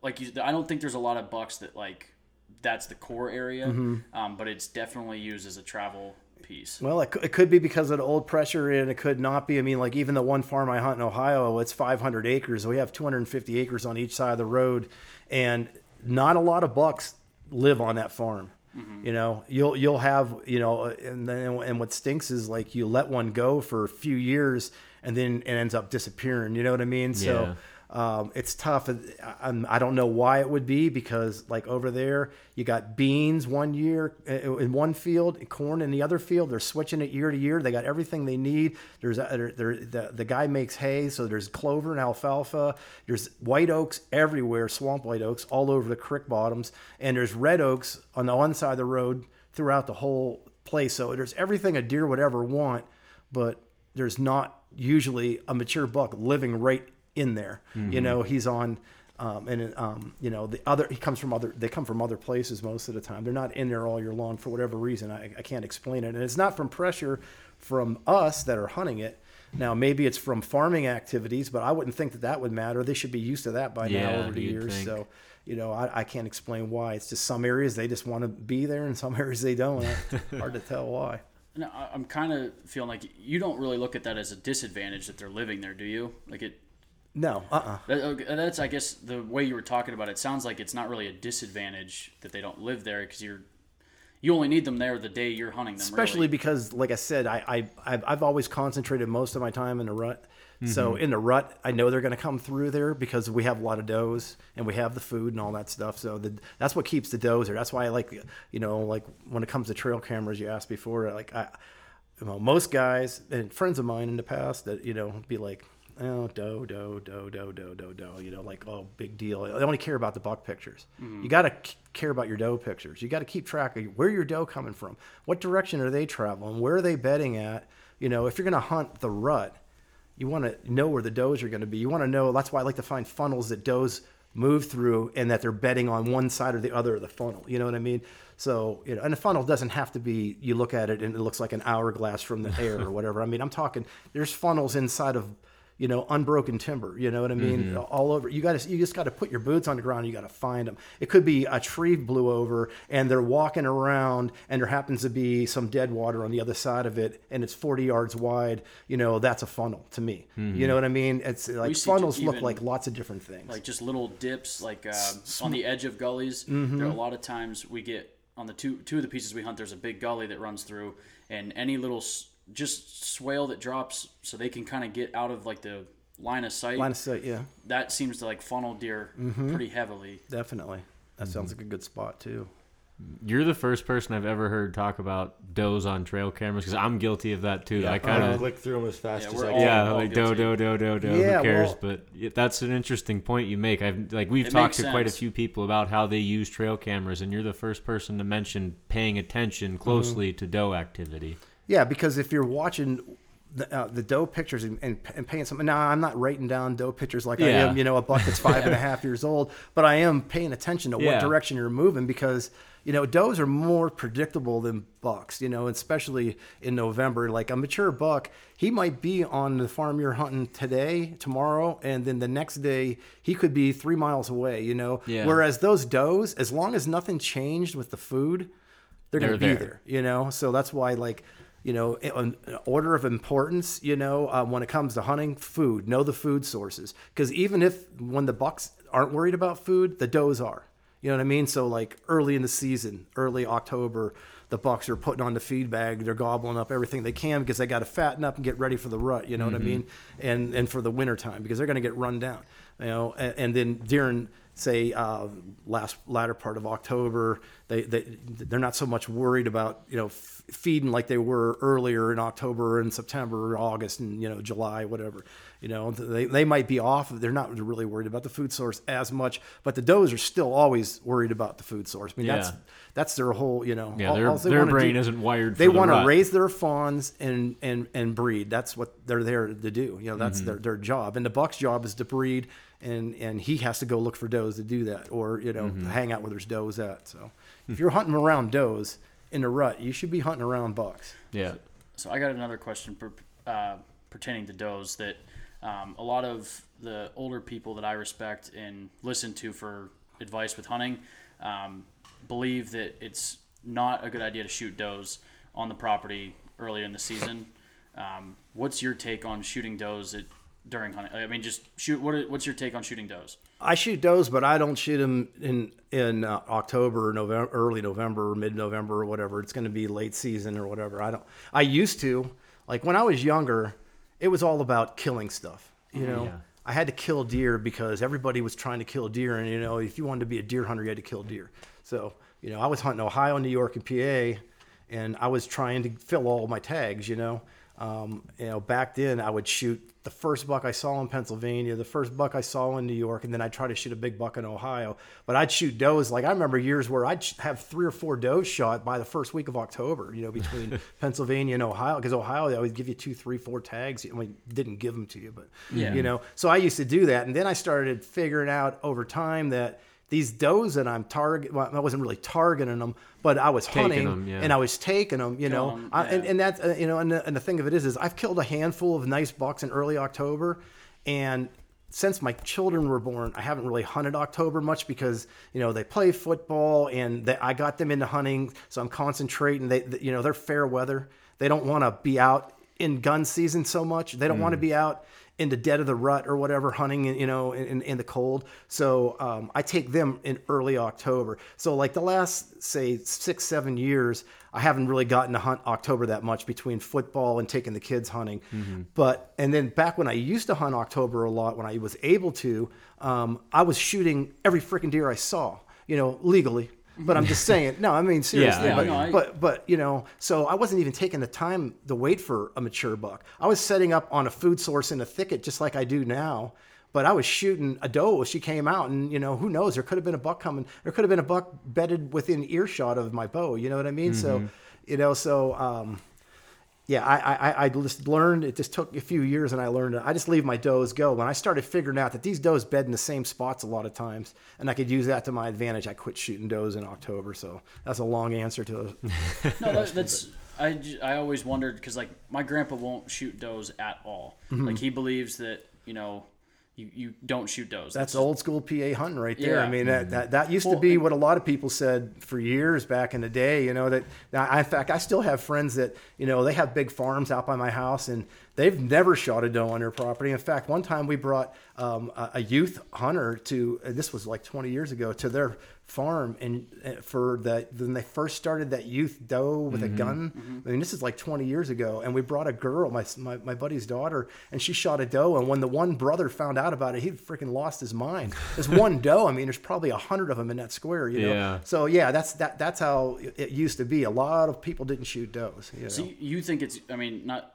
like you. I don't think there's a lot of bucks that like that's the core area, Mm-hmm. um, but it's definitely used as a travel piece. Well, it, it could be because of the old pressure, and it could not be. I mean, like even the one farm I hunt in Ohio, it's 500 acres. We have 250 acres on each side of the road, and not a lot of bucks live on that farm. Mm-hmm. You know, you'll you'll have you know, and then and what stinks is like you let one go for a few years, and then it ends up disappearing. You know what I mean? So. Um, it's tough. I, I'm- don't know why it would be because, like over there, you got beans one year uh, in one field, corn in the other field. They're switching it year to year. They got everything they need. There's there, the, the guy makes hay, so there's clover and alfalfa. There's white oaks everywhere, swamp white oaks all over the creek bottoms, and there's red oaks on the one side of the road throughout the whole place. So there's everything a deer would ever want, but there's not usually a mature buck living right in there. You know, he's on, um, and um, you know the other he comes from other they come from other places most of the time. They're not in there all year long for whatever reason. I, I can't explain it, and it's not from pressure from us that are hunting it. Now maybe it's from farming activities, but I wouldn't think that that would matter. They should be used to that by now over the years. think. So you know, I, I can't explain why. It's just some areas they just want to be there, and some areas they don't. Hard to tell why. No, I'm kind of feeling like you don't really look at that as a disadvantage that they're living there, do you? Like it. No, uh, uh that- okay, That's, I guess, the way you were talking about it. it sounds like it's not really a disadvantage that they don't live there because you're, you only need them there the day you're hunting them. especially really. because like i said I, I I've, I've always concentrated most of my time in the rut so Mm-hmm. in the rut i know they're going to come through there because we have a lot of does and we have the food and all that stuff so the, that's what keeps the does there that's why i like you know like when it comes to trail cameras you asked before like i you know, most guys and friends of mine in the past that you know be like oh doe doe doe doe doe doe doe you know like oh big deal. They only care about the buck pictures. Mm-hmm. You got to care about your doe pictures. You got to keep track of where your doe coming from. What direction are they traveling? Where are they bedding at? You know if you're going to hunt the rut you want to know where the does are going to be. You want to know that's why i like to find funnels that does move through and that they're bedding on one side or the other of the funnel you know what i mean? So you know and the funnel doesn't have to be you look at it and it looks like an hourglass from the air or whatever. I mean i'm talking there's funnels inside of you know, unbroken timber. You know what I mean? All over. You got to. You just got to put your boots on the ground. You got to find them. It could be a tree blew over and they're walking around, and there happens to be some dead water on the other side of it, and it's 40 yards wide. You know, that's a funnel to me. You know what I mean? It's like funnels look even, like lots of different things. like just little dips, like uh, on the edge of gullies. Mm-hmm. There are a lot of times we get on the two two of the pieces we hunt. There's a big gully that runs through, and any little s- just swale that drops, so they can kind of get out of like the line of sight. Line of sight, yeah, that seems to like funnel deer Mm-hmm. pretty heavily. definitely. That sounds like a good spot too. You're the first person I've ever heard talk about does on trail cameras because I'm guilty of that too. Yeah, I kind of click through them as fast Yeah, as I can. yeah, like do guilty. do do do do. Yeah, Who cares? well- but that's an interesting point you make. I've like we've talked makes to quite a few people about how they use trail cameras, and you're the first person to mention paying attention closely to doe activity. Yeah, because if you're watching the, uh, the doe pictures and, and, and paying something, now I'm not writing down doe pictures like I am, you know, a buck that's five and a half years old, but I am paying attention to Yeah. what direction you're moving because, you know, does are more predictable than bucks, you know, especially in November. Like a mature buck, he might be on the farm you're hunting today, tomorrow, and then the next day he could be three miles away, you know. Yeah. Whereas those does, as long as nothing changed with the food, they're going to They're be there. there you know so that's why like you know eh, in in eh, order of importance you know um, when it comes to hunting food know the food sources. Because even if when the bucks aren't worried about food the does are. You know what i mean? So like early in the season early october the bucks are putting on the feed bag they're gobbling up everything they can because they got to fatten up and get ready for the rut you know what i mm-hmm. mean? And and for the winter time because they're going to get run down you know? And, and then during say uh, last latter part of October, they they they're not so much worried about you know f- feeding like they were earlier in October and September, or August, and you know July, whatever. You know they they might be off. They're not really worried about the food source as much, but the does are still always worried about the food source. I mean that's Yeah. that's their whole you know. Yeah, all- their all their brain do- isn't wired. they for the want to raise their fawns and and and breed. That's what they're there to do. You know, that's Mm-hmm. their their job. And the buck's job is to breed, and and he has to go look for does to do that, or you know, Mm-hmm. hang out where there's does at. So, if you're hunting around does in the rut, you should be hunting around bucks. Yeah. So I got another question per, uh, pertaining to does that um, a lot of the older people that I respect and listen to for advice with hunting um, believe that it's not a good idea to shoot does on the property earlier in the season. Um, what's your take on shooting does at, during hunting? I mean, just shoot. What are, what's your take on shooting does? I shoot does, but I don't shoot them in in uh, October or November, early November mid November or whatever. It's going to be late season or whatever. I don't. I used to like when I was younger. It was all about killing stuff. You know, Yeah. I had to kill deer because everybody was trying to kill deer, and you know, if you wanted to be a deer hunter, you had to kill deer. So you know, I was hunting Ohio, New York, and PA, and I was trying to fill all my tags. You know, um, you know, back then I would shoot the first buck I saw in Pennsylvania, the first buck I saw in New York, and then I'd try to shoot a big buck in Ohio. But I'd shoot does. Like I remember years where I'd have three or four does shot by the first week of October. You know, between Pennsylvania and Ohio, because Ohio they always give you two, three, four tags. I mean, didn't give them to you, but Yeah. you know. So I used to do that, and then I started figuring out over time that these does that I'm target, well, I wasn't really targeting them, but I was Taking hunting them, yeah. and I was taking them, you know. Killing 'em, I, and, yeah. and that's uh, you know, and the, and the thing of it is, is I've killed a handful of nice bucks in early October, and since my children were born, I haven't really hunted October much because you know they play football and they, I got them into hunting, so I'm concentrating. They, they- you know, they're fair weather. They don't want to be out in gun season so much. They don't want to be out in the dead of the rut or whatever hunting you know in, in the cold. So um, i take them in early october. So like the last say six seven years i haven't really gotten to hunt october that much between football and taking the kids hunting. But and then back when i used to hunt october a lot when i was able to um, i was shooting every freaking deer i saw you know legally but i'm just saying no i mean seriously Yeah, but, no, I- but but you know so i wasn't even taking the time to wait for a mature buck. I was setting up on a food source in a thicket just like i do now but i was shooting a doe. She came out and you know who knows? There could have been a buck coming there could have been a buck bedded within earshot of my bow you know what i mean? So you know so um yeah, I, I, I just learned. It just took a few years, and I learned. I just leave my does go. When I started figuring out that these does bed in the same spots a lot of times, and I could use that to my advantage, I quit shooting does in October. So that's a long answer to. No, that, that's I always wondered because like my grandpa won't shoot does at all. Mm-hmm. Like he believes that you know you, you don't shoot does. That's old school PA hunting right there. I Yeah. mean, that, that, that used to be and- what a lot of people said for years back in the day, you know, that I, in fact, I still have friends that, you know, they have big farms out by my house and they've never shot a doe on their property. In fact, one time we brought um, a, a youth hunter to, this was like 20 years ago, to their farm and uh, for the, when they first started that youth doe with a gun. I mean, this is like 20 years ago. And we brought a girl, my, my, my buddy's daughter, and she shot a doe. And when the one brother found out about it, he freaking lost his mind. There's one doe. I mean, there's probably a hundred of them in that square, you know? Yeah. So yeah, that's, that, that's how it used to be. A lot of people didn't shoot does. You know? So you think it's? I mean, not.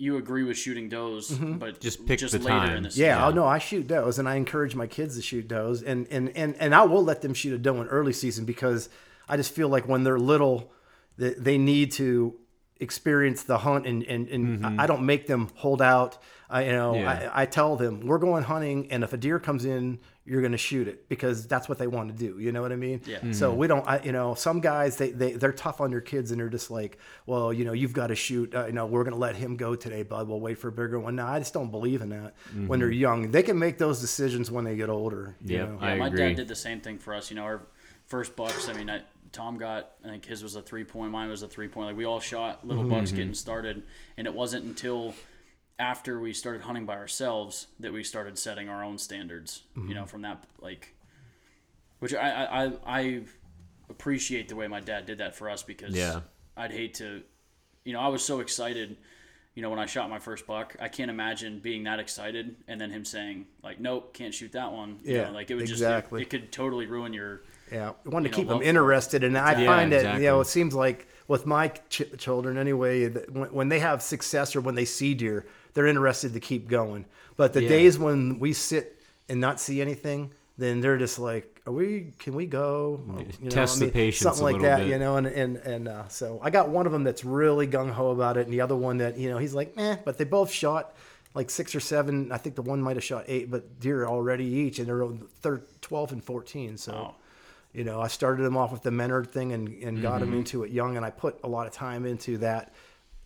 You agree with shooting does, but Just pick just the later time. in the Mm-hmm. Yeah, Yeah. oh no, I shoot does, and I encourage my kids to shoot does, and and and and I will let them shoot a doe in early season because I just feel like when they're little, they, they need to experience the hunt, and and, and I I don't make them hold out. I, you know, Yeah. I, I tell them we're going hunting, and if a deer comes in, you're going to shoot it because that's what they want to do. You know what I mean? Yeah. So we don't, I, you know, some guys they they they're tough on their kids, and they're just like, well, you know, you've got to shoot. Uh, you know, we're going to let him go today, bud. We'll wait for a bigger one. No, I just don't believe in that when they're young. They can make those decisions when they get older. you Yep, know? I my agree. dad did the same thing for us. You know, our first bucks. I mean, I, Tom got. I think his was a three point. Mine was a three point. Like we all shot little Mm-hmm. bucks getting started, and it wasn't until after we started hunting by ourselves that we started setting our own standards. Mm-hmm. You know, from that like, which I I I, I appreciate the way my dad did that for us because Yeah. I'd hate to, you know, I was so excited. You know, when I shot my first buck, I can't imagine being that excited and then him saying like, "Nope, can't shoot that one." You Yeah, know, like it would exactly. just it, it could totally ruin your. Yeah, we want to you know, keep them love for it. interested, and I Yeah, find that exactly. you know it seems like with my ch- children anyway, that when, when they have success or when they see deer, they're interested to keep going. But the Yeah. days when we sit and not see anything, then they're just like, "Are we? Can we go?" You know, Test the patience something like that, bit. you know. And and and uh, so I got one of them that's really gung ho about it, and the other one that you know he's like, "Eh," but they both shot. Like six or seven, I think the one might have shot eight, but deer already each, and they're 12 and 14. So, Wow. you know, I started him off with the Menard thing and, and got Mm-hmm. him into it young, and I put a lot of time into that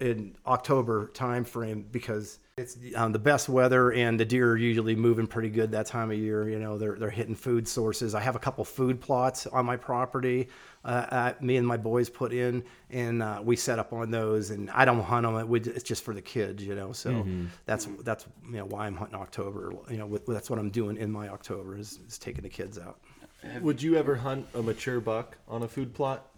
in October time frame because it's um, the best weather and the deer are usually moving pretty good that time of year. You know, they're they're hitting food sources. I have a couple food plots on my property. Uh, uh, me and my boys put in, and uh, we set up on those. And I don't hunt them; it it's just for the kids, you know. So Mm-hmm. that's that's you know why I'm hunting October. You know, with, that's what I'm doing in my October is, is taking the kids out. Would you ever hunt a mature buck on a food plot?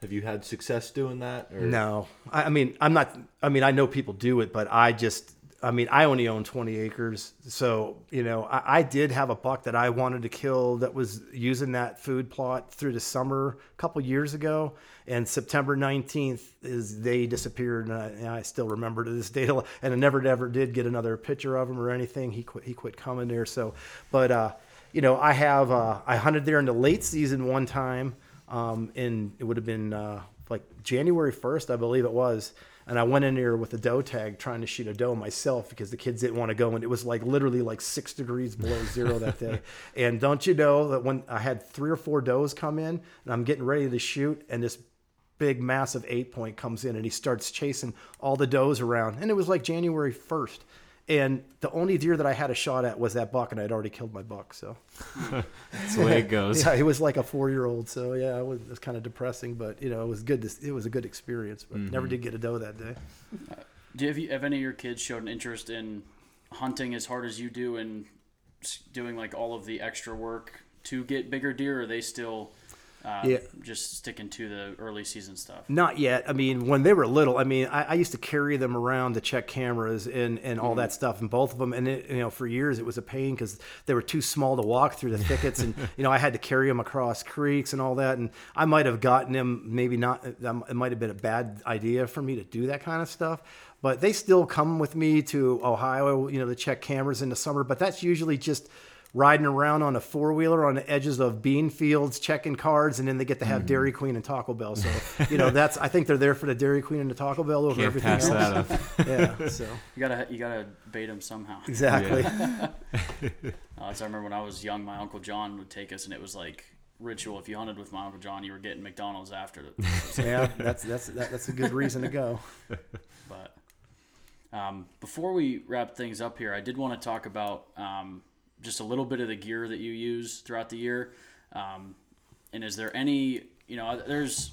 Have you had success doing that? Or? No, I, I mean, I'm not. I mean, I know people do it, but I just. I mean, I only own 20 acres, so you know, I, I did have a buck that I wanted to kill that was using that food plot through the summer a couple years ago, and September 19th is they disappeared, and I, and I still remember to this day, and I never, never did get another picture of him or anything. He quit. He quit coming there. So, but uh, you know, I have. Uh, I hunted there in the late season one time um, and it would have been uh, like January 1st, I believe it was. And I went in there with a doe tag trying to shoot a doe myself because the kids didn't want to go. And it was like literally like six degrees below zero that day. And don't you know that when I had three or four does come in and I'm getting ready to shoot, and this big massive eight point comes in and he starts chasing all the does around. And it was like January 1st. And the only deer that I had a shot at was that buck, and I'd already killed my buck. So That's the way it goes. yeah, he was like a four year old. So yeah, it was, it was kind of depressing, but you know, it was good. To, it was a good experience, but never mm-hmm. did get a doe that day. Do have, you, have any of your kids showed an interest in hunting as hard as you do and doing like all of the extra work to get bigger deer? Or are they still uh, Yeah. just sticking to the early season stuff? Not yet. I mean, when they were little, I mean, I, I used to carry them around to check cameras and, and all that stuff, and both of them. And it, you know, for years it was a pain because they were too small to walk through the thickets, and you know, I had to carry them across creeks and all that. And I might have gotten them, maybe not. um, It might have been a bad idea for me to do that kind of stuff. But they still come with me to Ohio, you know, to check cameras in the summer. But that's usually just riding around on a four wheeler on the edges of bean fields, checking cards, and then they get to have Dairy Queen and Taco Bell. So you know that's I think they're there for the Dairy Queen and the Taco Bell over Can't everything pass else. that up. Yeah, so You gotta you gotta bait them somehow. exactly. Uh, so I remember when I was young, my uncle John would take us, and it was like ritual. If you hunted with my uncle John, you were getting McDonald's after it. yeah, that's that's that, that's a good reason to go. But um, before we wrap things up here, I did want to talk about um, just a little bit of the gear that you use throughout the year. Um, and is there any, you know, there's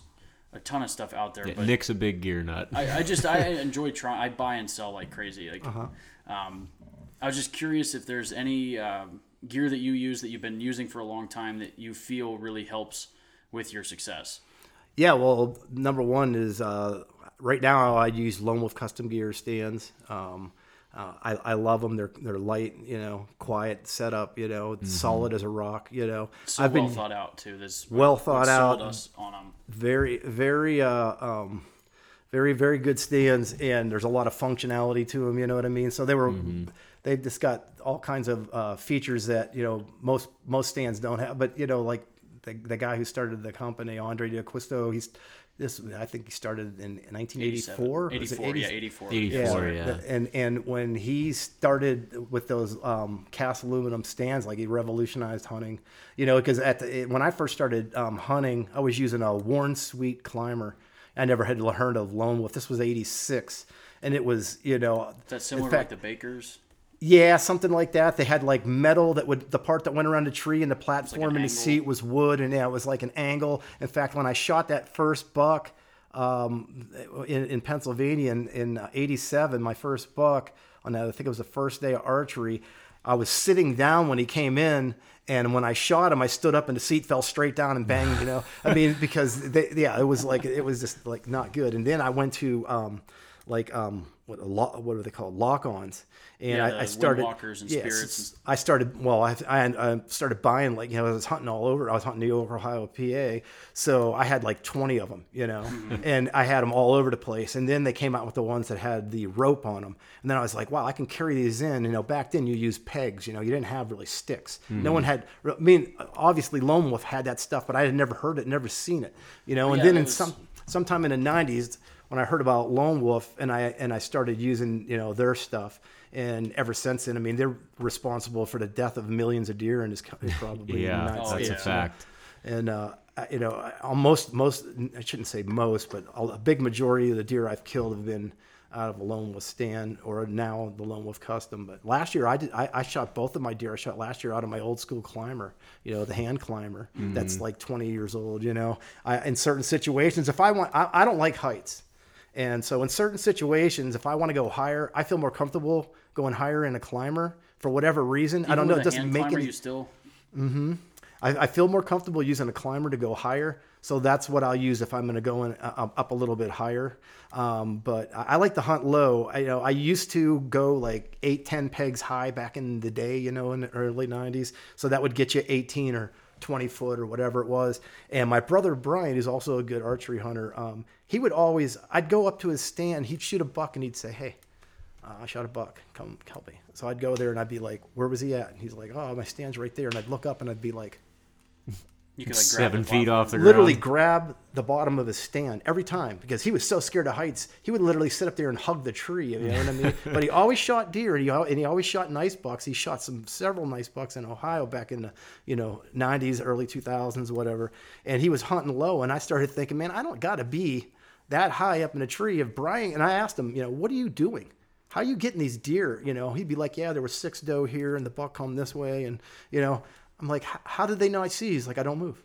a ton of stuff out there, Yeah, but Nick's a big gear nut. I, I just I enjoy trying. I buy and sell like crazy. Like, Uh-huh. um, I was just curious if there's any um, gear that you use that you've been using for a long time that you feel really helps with your success. Yeah, well, number one is uh, right now I use Lone Wolf Custom Gear stands. Um, uh, I, I love them. They're they're light, you know, quiet setup, you know, solid as a rock, you know. So I've well been thought out too. This Well thought out. us on them. very very uh, um, very very good stands, and there's a lot of functionality to them. You know what I mean? So they were they've just got all kinds of uh, features that you know most most stands don't have. But you know, like the, the guy who started the company, Andre D'Acquisto, he's this I think he started in 1984. 84, 80 yeah, 84. 84, yeah. And and when he started with those um, cast aluminum stands, like he revolutionized hunting. You know, because at the, when I first started um, hunting, I was using a Warren Sweat climber. I never had heard of Lone Wolf. This was '86, and it was you know. Is that similar fact- like the Bakers? Yeah, something like that. They had like metal that would the part that went around the tree and the platform and the seat was wood, and yeah, it was like an angle. In fact, when I shot that first buck um, in, in Pennsylvania in, in '87, my first buck on that, I think it was the first day of archery. I was sitting down when he came in, and when I shot him, I stood up and the seat fell straight down and banged. You know, I mean, because they, yeah, it was like it was just like not good. And then I went to um, like um, what a lo- what are they called lock-ons, and Yeah, I, I started windwalkers and yeah, spirits I started well. I, I I started buying like you know I was hunting all over. I was hunting New York, Ohio, PA, so I had like twenty of them, you know, mm-hmm. and I had them all over the place. And then they came out with the ones that had the rope on them, and then I was like, wow, I can carry these in. You know, back then you used pegs. You know, you didn't have really sticks. No one mm-hmm. had. I mean, obviously Lone Wolf had that stuff, but I had never heard it, never seen it. You know, and Yeah, then in was- some sometime in the 90s when I heard about Lone Wolf and I and I started using you know their stuff and ever since then I mean they're responsible for the death of millions of deer in this country probably yeah, Oh, that's a yeah. know. fact. and uh, I- you know almost most I shouldn't say most but a a big majority of the deer I've killed have been out of a lone wolf stand or now the lone wolf custom but last year I did I, I shot both of my deer I shot last year out of my old school climber you know the hand climber that's like 20 years old you know I, in certain situations if I want I, I don't like heights and so in certain situations if I want to go higher I feel more comfortable going higher in a climber for whatever reason I don't know it doesn't make climber, any you still I, I feel more comfortable using a climber to go higher. So that's what I'll use if I'm going to go in, uh, up a little bit higher. Um, but I, I like to hunt low. I, you know, I used to go like eight, 10 pegs high back in the day, you know, in the early 90s. So that would get you 18 or 20 foot or whatever it was. And my brother Brian, who's also a good archery hunter, um, he would always, I'd go up to his stand, he'd shoot a buck and he'd say, Hey, uh, I shot a buck. Come help me. So I'd go there and I'd be like, "Where was he at?" And he's like, "Oh, my stand's right there." And I'd look up and I'd be like, you could like grab Seven feet off the ground. literally grab the bottom of his stand every time because he was so scared of heights. He would literally sit up there and hug the tree. You know what I mean? but he always shot deer and he, and he always shot nice bucks. He shot some several nice bucks in Ohio back in the you know 90s, early 2000s, whatever. And he was hunting low, and I started thinking, man, I don't got to be that high up in a tree. If Brian and I asked him, you know, what are you doing? How are you getting these deer? You know, he'd be like, yeah, there were six doe here, and the buck come this way, and you know, I'm like, how did they know I see? He's like, I don't move.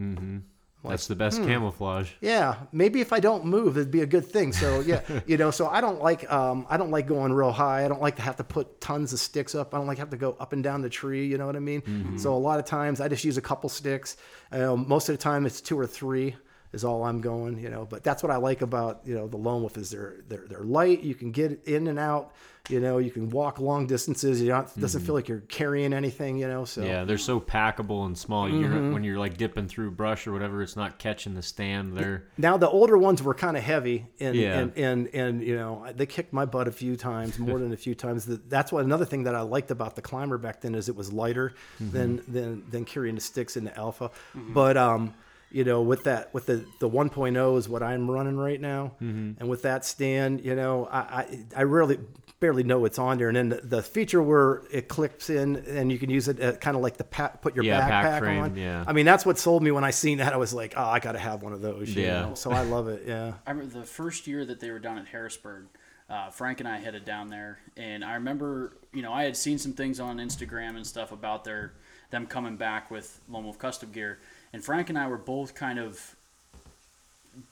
mm-hmm That's the best camouflage. Yeah, maybe if I don't move, it'd be a good thing. So yeah, you know, so I don't like um, I don't like going real high. I don't like to have to put tons of sticks up. I don't like have to go up and down the tree. You know what I mean? So a lot of times I just use a couple sticks. Um, most of the time it's two or three is all I'm going. You know, but that's what I like about you know the lone wolf is they're they're they're light. You can get in and out. You know, you can walk long distances. You don't it doesn't mm-hmm. feel like you're carrying anything. You know, so Yeah, they're so packable and small. You're, mm-hmm. when you're like dipping through brush or whatever, it's not catching the stand. They're Now the older ones were kind of heavy, and, Yeah. and and and you know they kicked my butt a few times, more than a few times. That's what another thing that I liked about the climber back then is it was lighter mm-hmm. than than than carrying the sticks in the alpha. But um, you know, with that with the the 1.0 is what I'm running right now, Mm-hmm. and with that stand, you know, I I, I really barely know what's on there, and then the, the feature where it clicks in and you can use it uh, kind of like the pa- put your Yeah, pack backpack frame, on. yeah. I mean, that's what sold me when I seen that. I was like, oh, I got to have one of those. you Yeah. know? So I love it. Yeah. I remember the first year that they were down at Harrisburg. Uh, Frank and I headed down there, and I remember, you know, I had seen some things on Instagram and stuff about their them coming back with Lone Wolf Custom Gear, and Frank and I were both kind of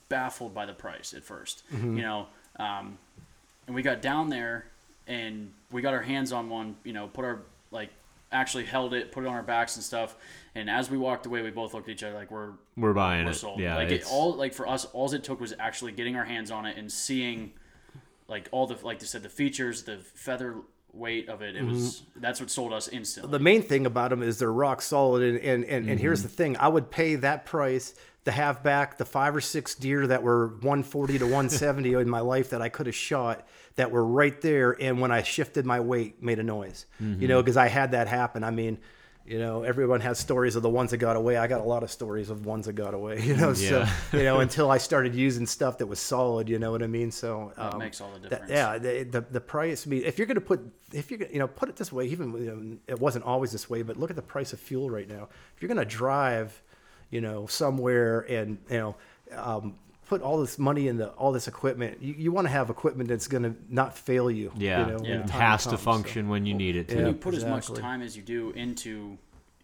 baffled by the price at 1st Mm-hmm. You know, um, and we got down there, and we got our hands on one. You know, put our like actually held it, put it on our backs and stuff. And as we walked away, we both looked at each other like we're We're buying we're it. sold. Yeah, like it, all like for us, all it took was actually getting our hands on it and seeing like all the like they said the features, the feather weight of it. It was that's what sold us instantly. the main thing about them is they're rock solid and and, and, and here's Mm-hmm. the thing i would pay that price to have back the five or six deer that were 140 to 170 in my life that i could have shot that were right there and when i shifted my weight made a noise you know Mm-hmm. because i had that happen i mean you know everyone has stories of the ones that got away i got a lot of stories of ones that got away you know Yeah. so you know until i started using stuff that was solid you know what i mean so That um, makes all the that- difference. yeah, the, the the price. I mean, if you're going to put, if you're gonna, you know, put it this way, even you know, it wasn't always this way, but look at the price of fuel right now. If you're going to drive, you know, somewhere and you know, um, put all this money into all this equipment, you, you want to have equipment that's going to not fail you. yeah, you know, Yeah. the it time has to comes, so. function when you need it to. when Yeah, you put as much time as you do into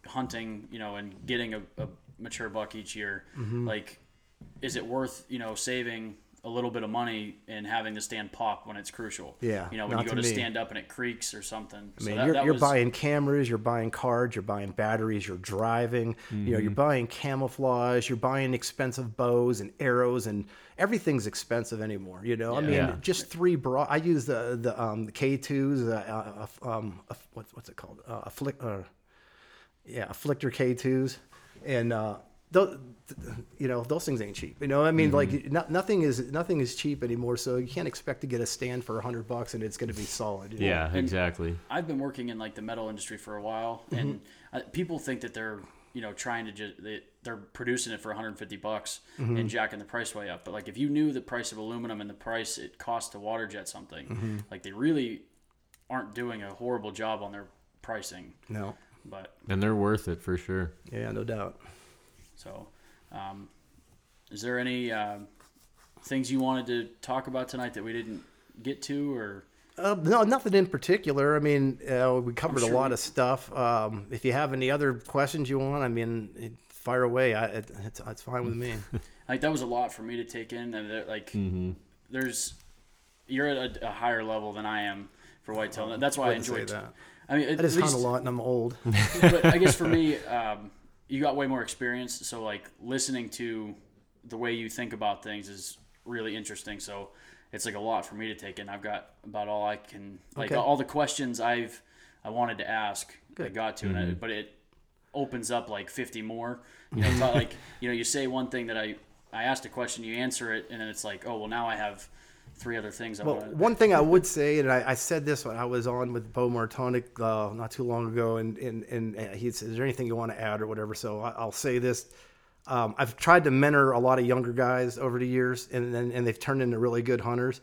hunting, you know, and getting a, a mature buck each year, Mm-hmm. like, is it worth you know saving a little bit of money and having the stand pop when it's crucial? Yeah, you know, when not you go to to stand up and it creaks or something. I so mean, that, you're, that you're was, buying cameras, you're buying cards, you're buying batteries, you're driving, you know, Mm-hmm. you're buying camouflage, you're buying expensive bows and arrows, and everything's expensive anymore. You know, I mean, Yeah. just three broad, I use the the um the K twos, uh, uh, um, uh, what, what's it called? Uh, afflict, uh, yeah, afflictor K twos, and uh, those, you know, those things ain't cheap. You know, I mean, Mm-hmm. like no, nothing is nothing is cheap anymore. So you can't expect to get a stand for a hundred bucks and it's going to be solid. you know? yeah, exactly. I've been working in like the metal industry for a while, Mm-hmm. and uh, people think that they're you know trying to just they, they're producing it for 150 bucks Mm-hmm. and jacking the price way up. But like if you knew the price of aluminum and the price it costs to water jet something, Mm-hmm. like they really aren't doing a horrible job on their pricing. No. But And they're worth it for sure. Yeah, no doubt. So, um, is there any uh, things you wanted to talk about tonight that we didn't get to, or Uh, no, nothing in particular. I mean, uh, we covered sure a lot we- of stuff. Um, if you have any other questions you want, I mean, fire away. I, it, it's, it's fine with me. like that was a lot for me to take in and like Mm-hmm. there's you're at a, a higher level than i am for whitetail that's why i Wouldn't say enjoy that. i mean at I just least, hunt a lot and I'm old. but i guess for me um, you got way more experience so like listening to the way you think about things is really interesting so it's like a lot for me to take in. I've got about all i can like Okay. all the questions i've i wanted to ask i got to and I, mm-hmm. but it opens up like 50 more. You know it's not like you know you say one thing that i i asked a question you answer it and then it's like oh well now i have three other things i Well, want to one thing I would say, and I, I said this when I was on with Beau Martonik uh, not too long ago, and, and, and he said, Is there anything you want to add or whatever? So I, I'll say this. Um, I've tried to mentor a lot of younger guys over the years, and, and, and they've turned into really good hunters.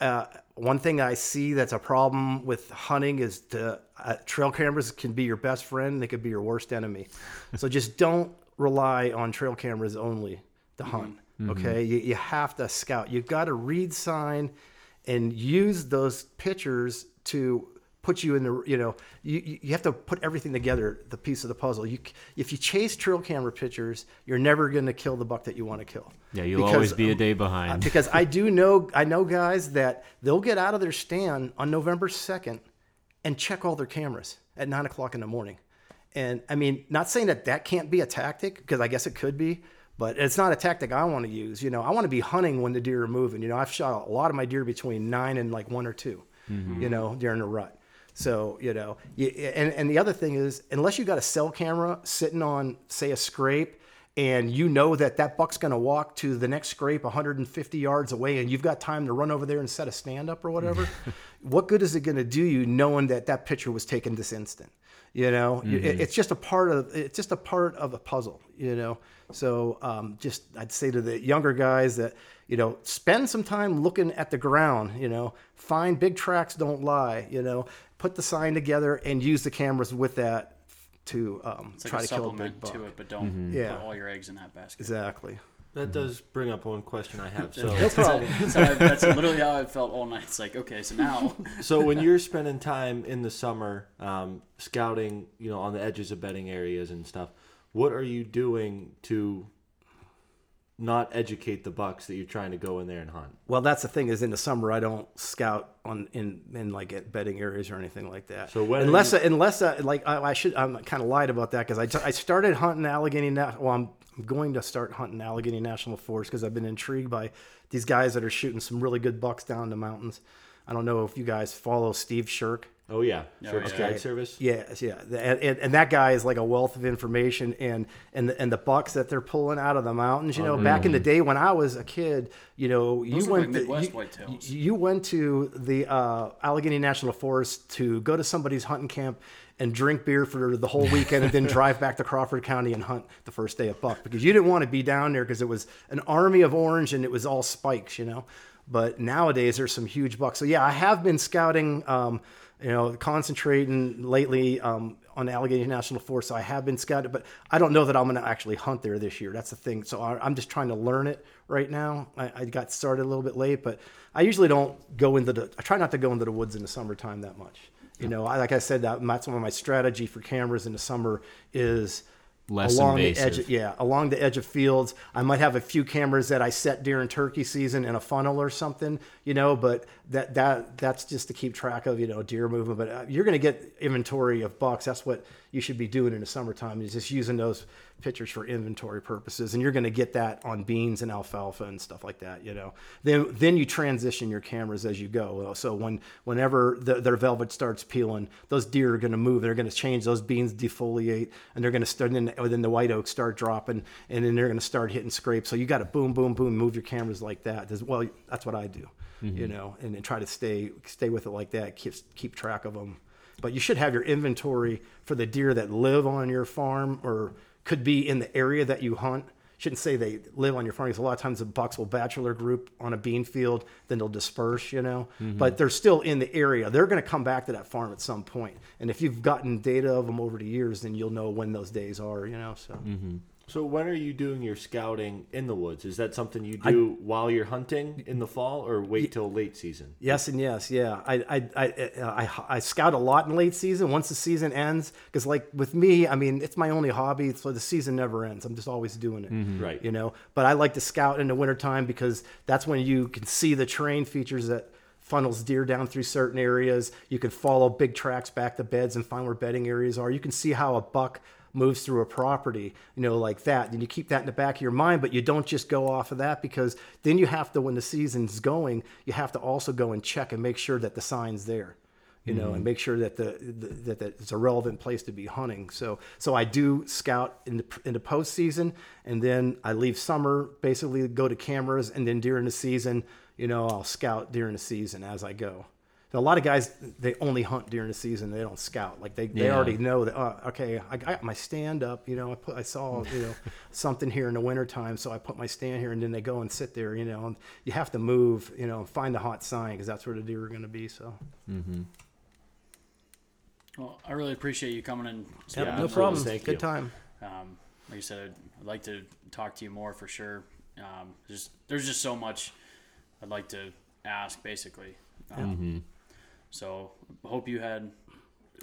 Uh, one thing I see that's a problem with hunting is the uh, trail cameras can be your best friend, they could be your worst enemy. so just don't rely on trail cameras only to hunt. Okay, you, you have to scout. You've got to read sign and use those pictures to put you in the you know you, you have to put everything together the piece of the puzzle you if you chase trail camera pictures you're never going to kill the buck that you want to kill Yeah, you'll Because, always be a day uh, behind. because I do know I know guys that they'll get out of their stand on November second and check all their cameras at nine o'clock in the morning. And I mean, not saying that that can't be a tactic because I guess it could be, but it's not a tactic I want to use. You know, I want to be hunting when the deer are moving. You know, I've shot a lot of my deer between nine and like one or 2 mm-hmm. You know, during the rut. So you know, you, and and the other thing is, unless you got a cell camera sitting on, say, a scrape, and you know that that buck's going to walk to the next scrape 150 yards away and you've got time to run over there and set a stand up or whatever what good is it going to do you knowing that that picture was taken this instant you know mm-hmm. it, it's just a part of it's just a part of a puzzle you know so um, just i'd say to the younger guys that you know spend some time looking at the ground you know find big tracks don't lie you know put the sign together and use the cameras with that to um, It's like try a to kill a big buck to it, but don't Yeah. put all your eggs in that basket. exactly That does bring up one question I have. So, That's, that's, how I- that's literally how I felt all night. It's like, okay, so now so when you're spending time in the summer, um, scouting, you know, on the edges of bedding areas and stuff, what are you doing to not educate the bucks that you're trying to go in there and hunt? Well, that's the thing is in the summer I don't scout on in in like at bedding areas or anything like that. So when unless you- unless I, like I, I should I'm kind of lied about that because I, t- I started hunting Allegheny. Na- well, I'm going to start hunting Allegheny National Forest because I've been intrigued by these guys that are shooting some really good bucks down in the mountains. I don't know if you guys follow Steve Shirk. Oh yeah, Oh, yeah. Guide Service. Yes, yeah, and, and, and that guy is like a wealth of information, and and the, and the bucks that they're pulling out of the mountains. You know, back in the day when I was a kid, you know, you Those look went like to- you, you went to the uh, Allegheny National Forest to go to somebody's hunting camp and drink beer for the whole weekend, and then drive back to Crawford County and hunt the first day of buck because you didn't want to be down there because it was an army of orange and it was all spikes, you know. But nowadays there's some huge bucks. So yeah, I have been scouting. Um, you know, concentrating lately um, on Allegheny National Forest. So I have been scouted, but I don't know that I'm going to actually hunt there this year. That's the thing. So I, I'm just trying to learn it right now. I, I got started a little bit late, but I usually don't go into the. I try not to go into the woods in the summertime that much. You know, I, like I said, that, that's one of my strategy for cameras in the summer is Less along invasive. the edge. Of, Yeah, along the edge of fields. I might have a few cameras that I set during turkey season in a funnel or something, you know. But that that that's just to keep track of, you know, deer movement. But uh, you're going to get inventory of bucks. That's what you should be doing in the summertime. Is just using those pictures for inventory purposes, and you're going to get that on beans and alfalfa and stuff like that, you know. Then then you transition your cameras as you go. So when whenever the, their velvet starts peeling, those deer are going to move. They're going to change. Those beans defoliate, and they're going to start. Then then the white oaks start dropping, and then they're going to start hitting scrapes. So you got to boom, boom, boom, move your cameras like that. Well, that's what I do, you mm-hmm. know, and then try to stay stay with it like that. Keep keep track of them. But you should have your inventory for the deer that live on your farm or could be in the area that you hunt. Shouldn't say they live on your farm because a lot of times the bucks will bachelor group on a bean field, then they'll disperse, you know. Mm-hmm. But they're still in the area. They're going to come back to that farm at some point. And if you've gotten data of them over the years, then you'll know when those days are, you know. So mm-hmm. So when are you doing your scouting in the woods? Is that something you do while you're hunting in the fall, or wait till late season? Yes and yes, yeah. I I I, uh, I, I scout a lot in late season. Once the season ends, because like with me, I mean, it's my only hobby, so the season never ends. I'm just always doing it, mm-hmm. Right. You know. But I like to scout in the wintertime because that's when you can see the terrain features that funnels deer down through certain areas. You can follow big tracks back to beds and find where bedding areas are. You can see how a buck moves through a property, you know, like that. And you keep that in the back of your mind, but you don't just go off of that because then you have to, when the season's going, you have to also go and check and make sure that the sign's there. You know, and mm-hmm. make sure that the, the that, that it's a relevant place to be hunting. So, so I do scout in the in the postseason, and then I leave summer basically go to cameras, and then during the season, you know, I'll scout during the season as I go. So a lot of guys they only hunt during the season; they don't scout. Like they, they Yeah. already know that. Oh, okay, I got my stand up. You know, I put I saw you know something here in the wintertime, so I put my stand here, and then they go and sit there. You know, and you have to move. You know, find a hot sign because that's where the deer are going to be. So Mm-hmm. Well, I really appreciate you coming in. Yep, spending no problem. with. Thank Good you. time. Um, like I said, I'd, I'd like to talk to you more for sure. Um, just there's just so much I'd like to ask, basically. Um, So I hope you had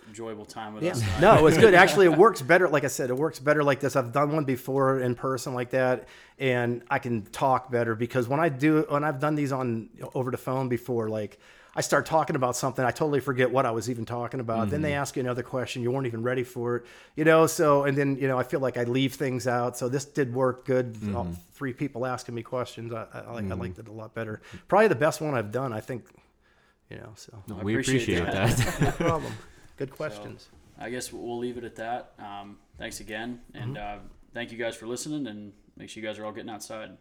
enjoyable time with Yeah. us. No, it was good. Actually, it works better. Like I said, it works better like this. I've done one before in person like that, and I can talk better because when I do, when I've done these on over the phone before, like I start talking about something, I totally forget what I was even talking about. Then they mm-hmm. ask you another question, you weren't even ready for it, you know. So, and then you know, I feel like I leave things out. So this did work good. All three people asking me questions, I, I, I, I mm-hmm. liked it a lot better. Probably the best one I've done, I think. You know, so I we appreciate appreciate that. that. no problem. Good questions. I guess we'll leave it at that. Um, thanks again, and uh, thank you guys for listening, and make sure you guys are all getting outside.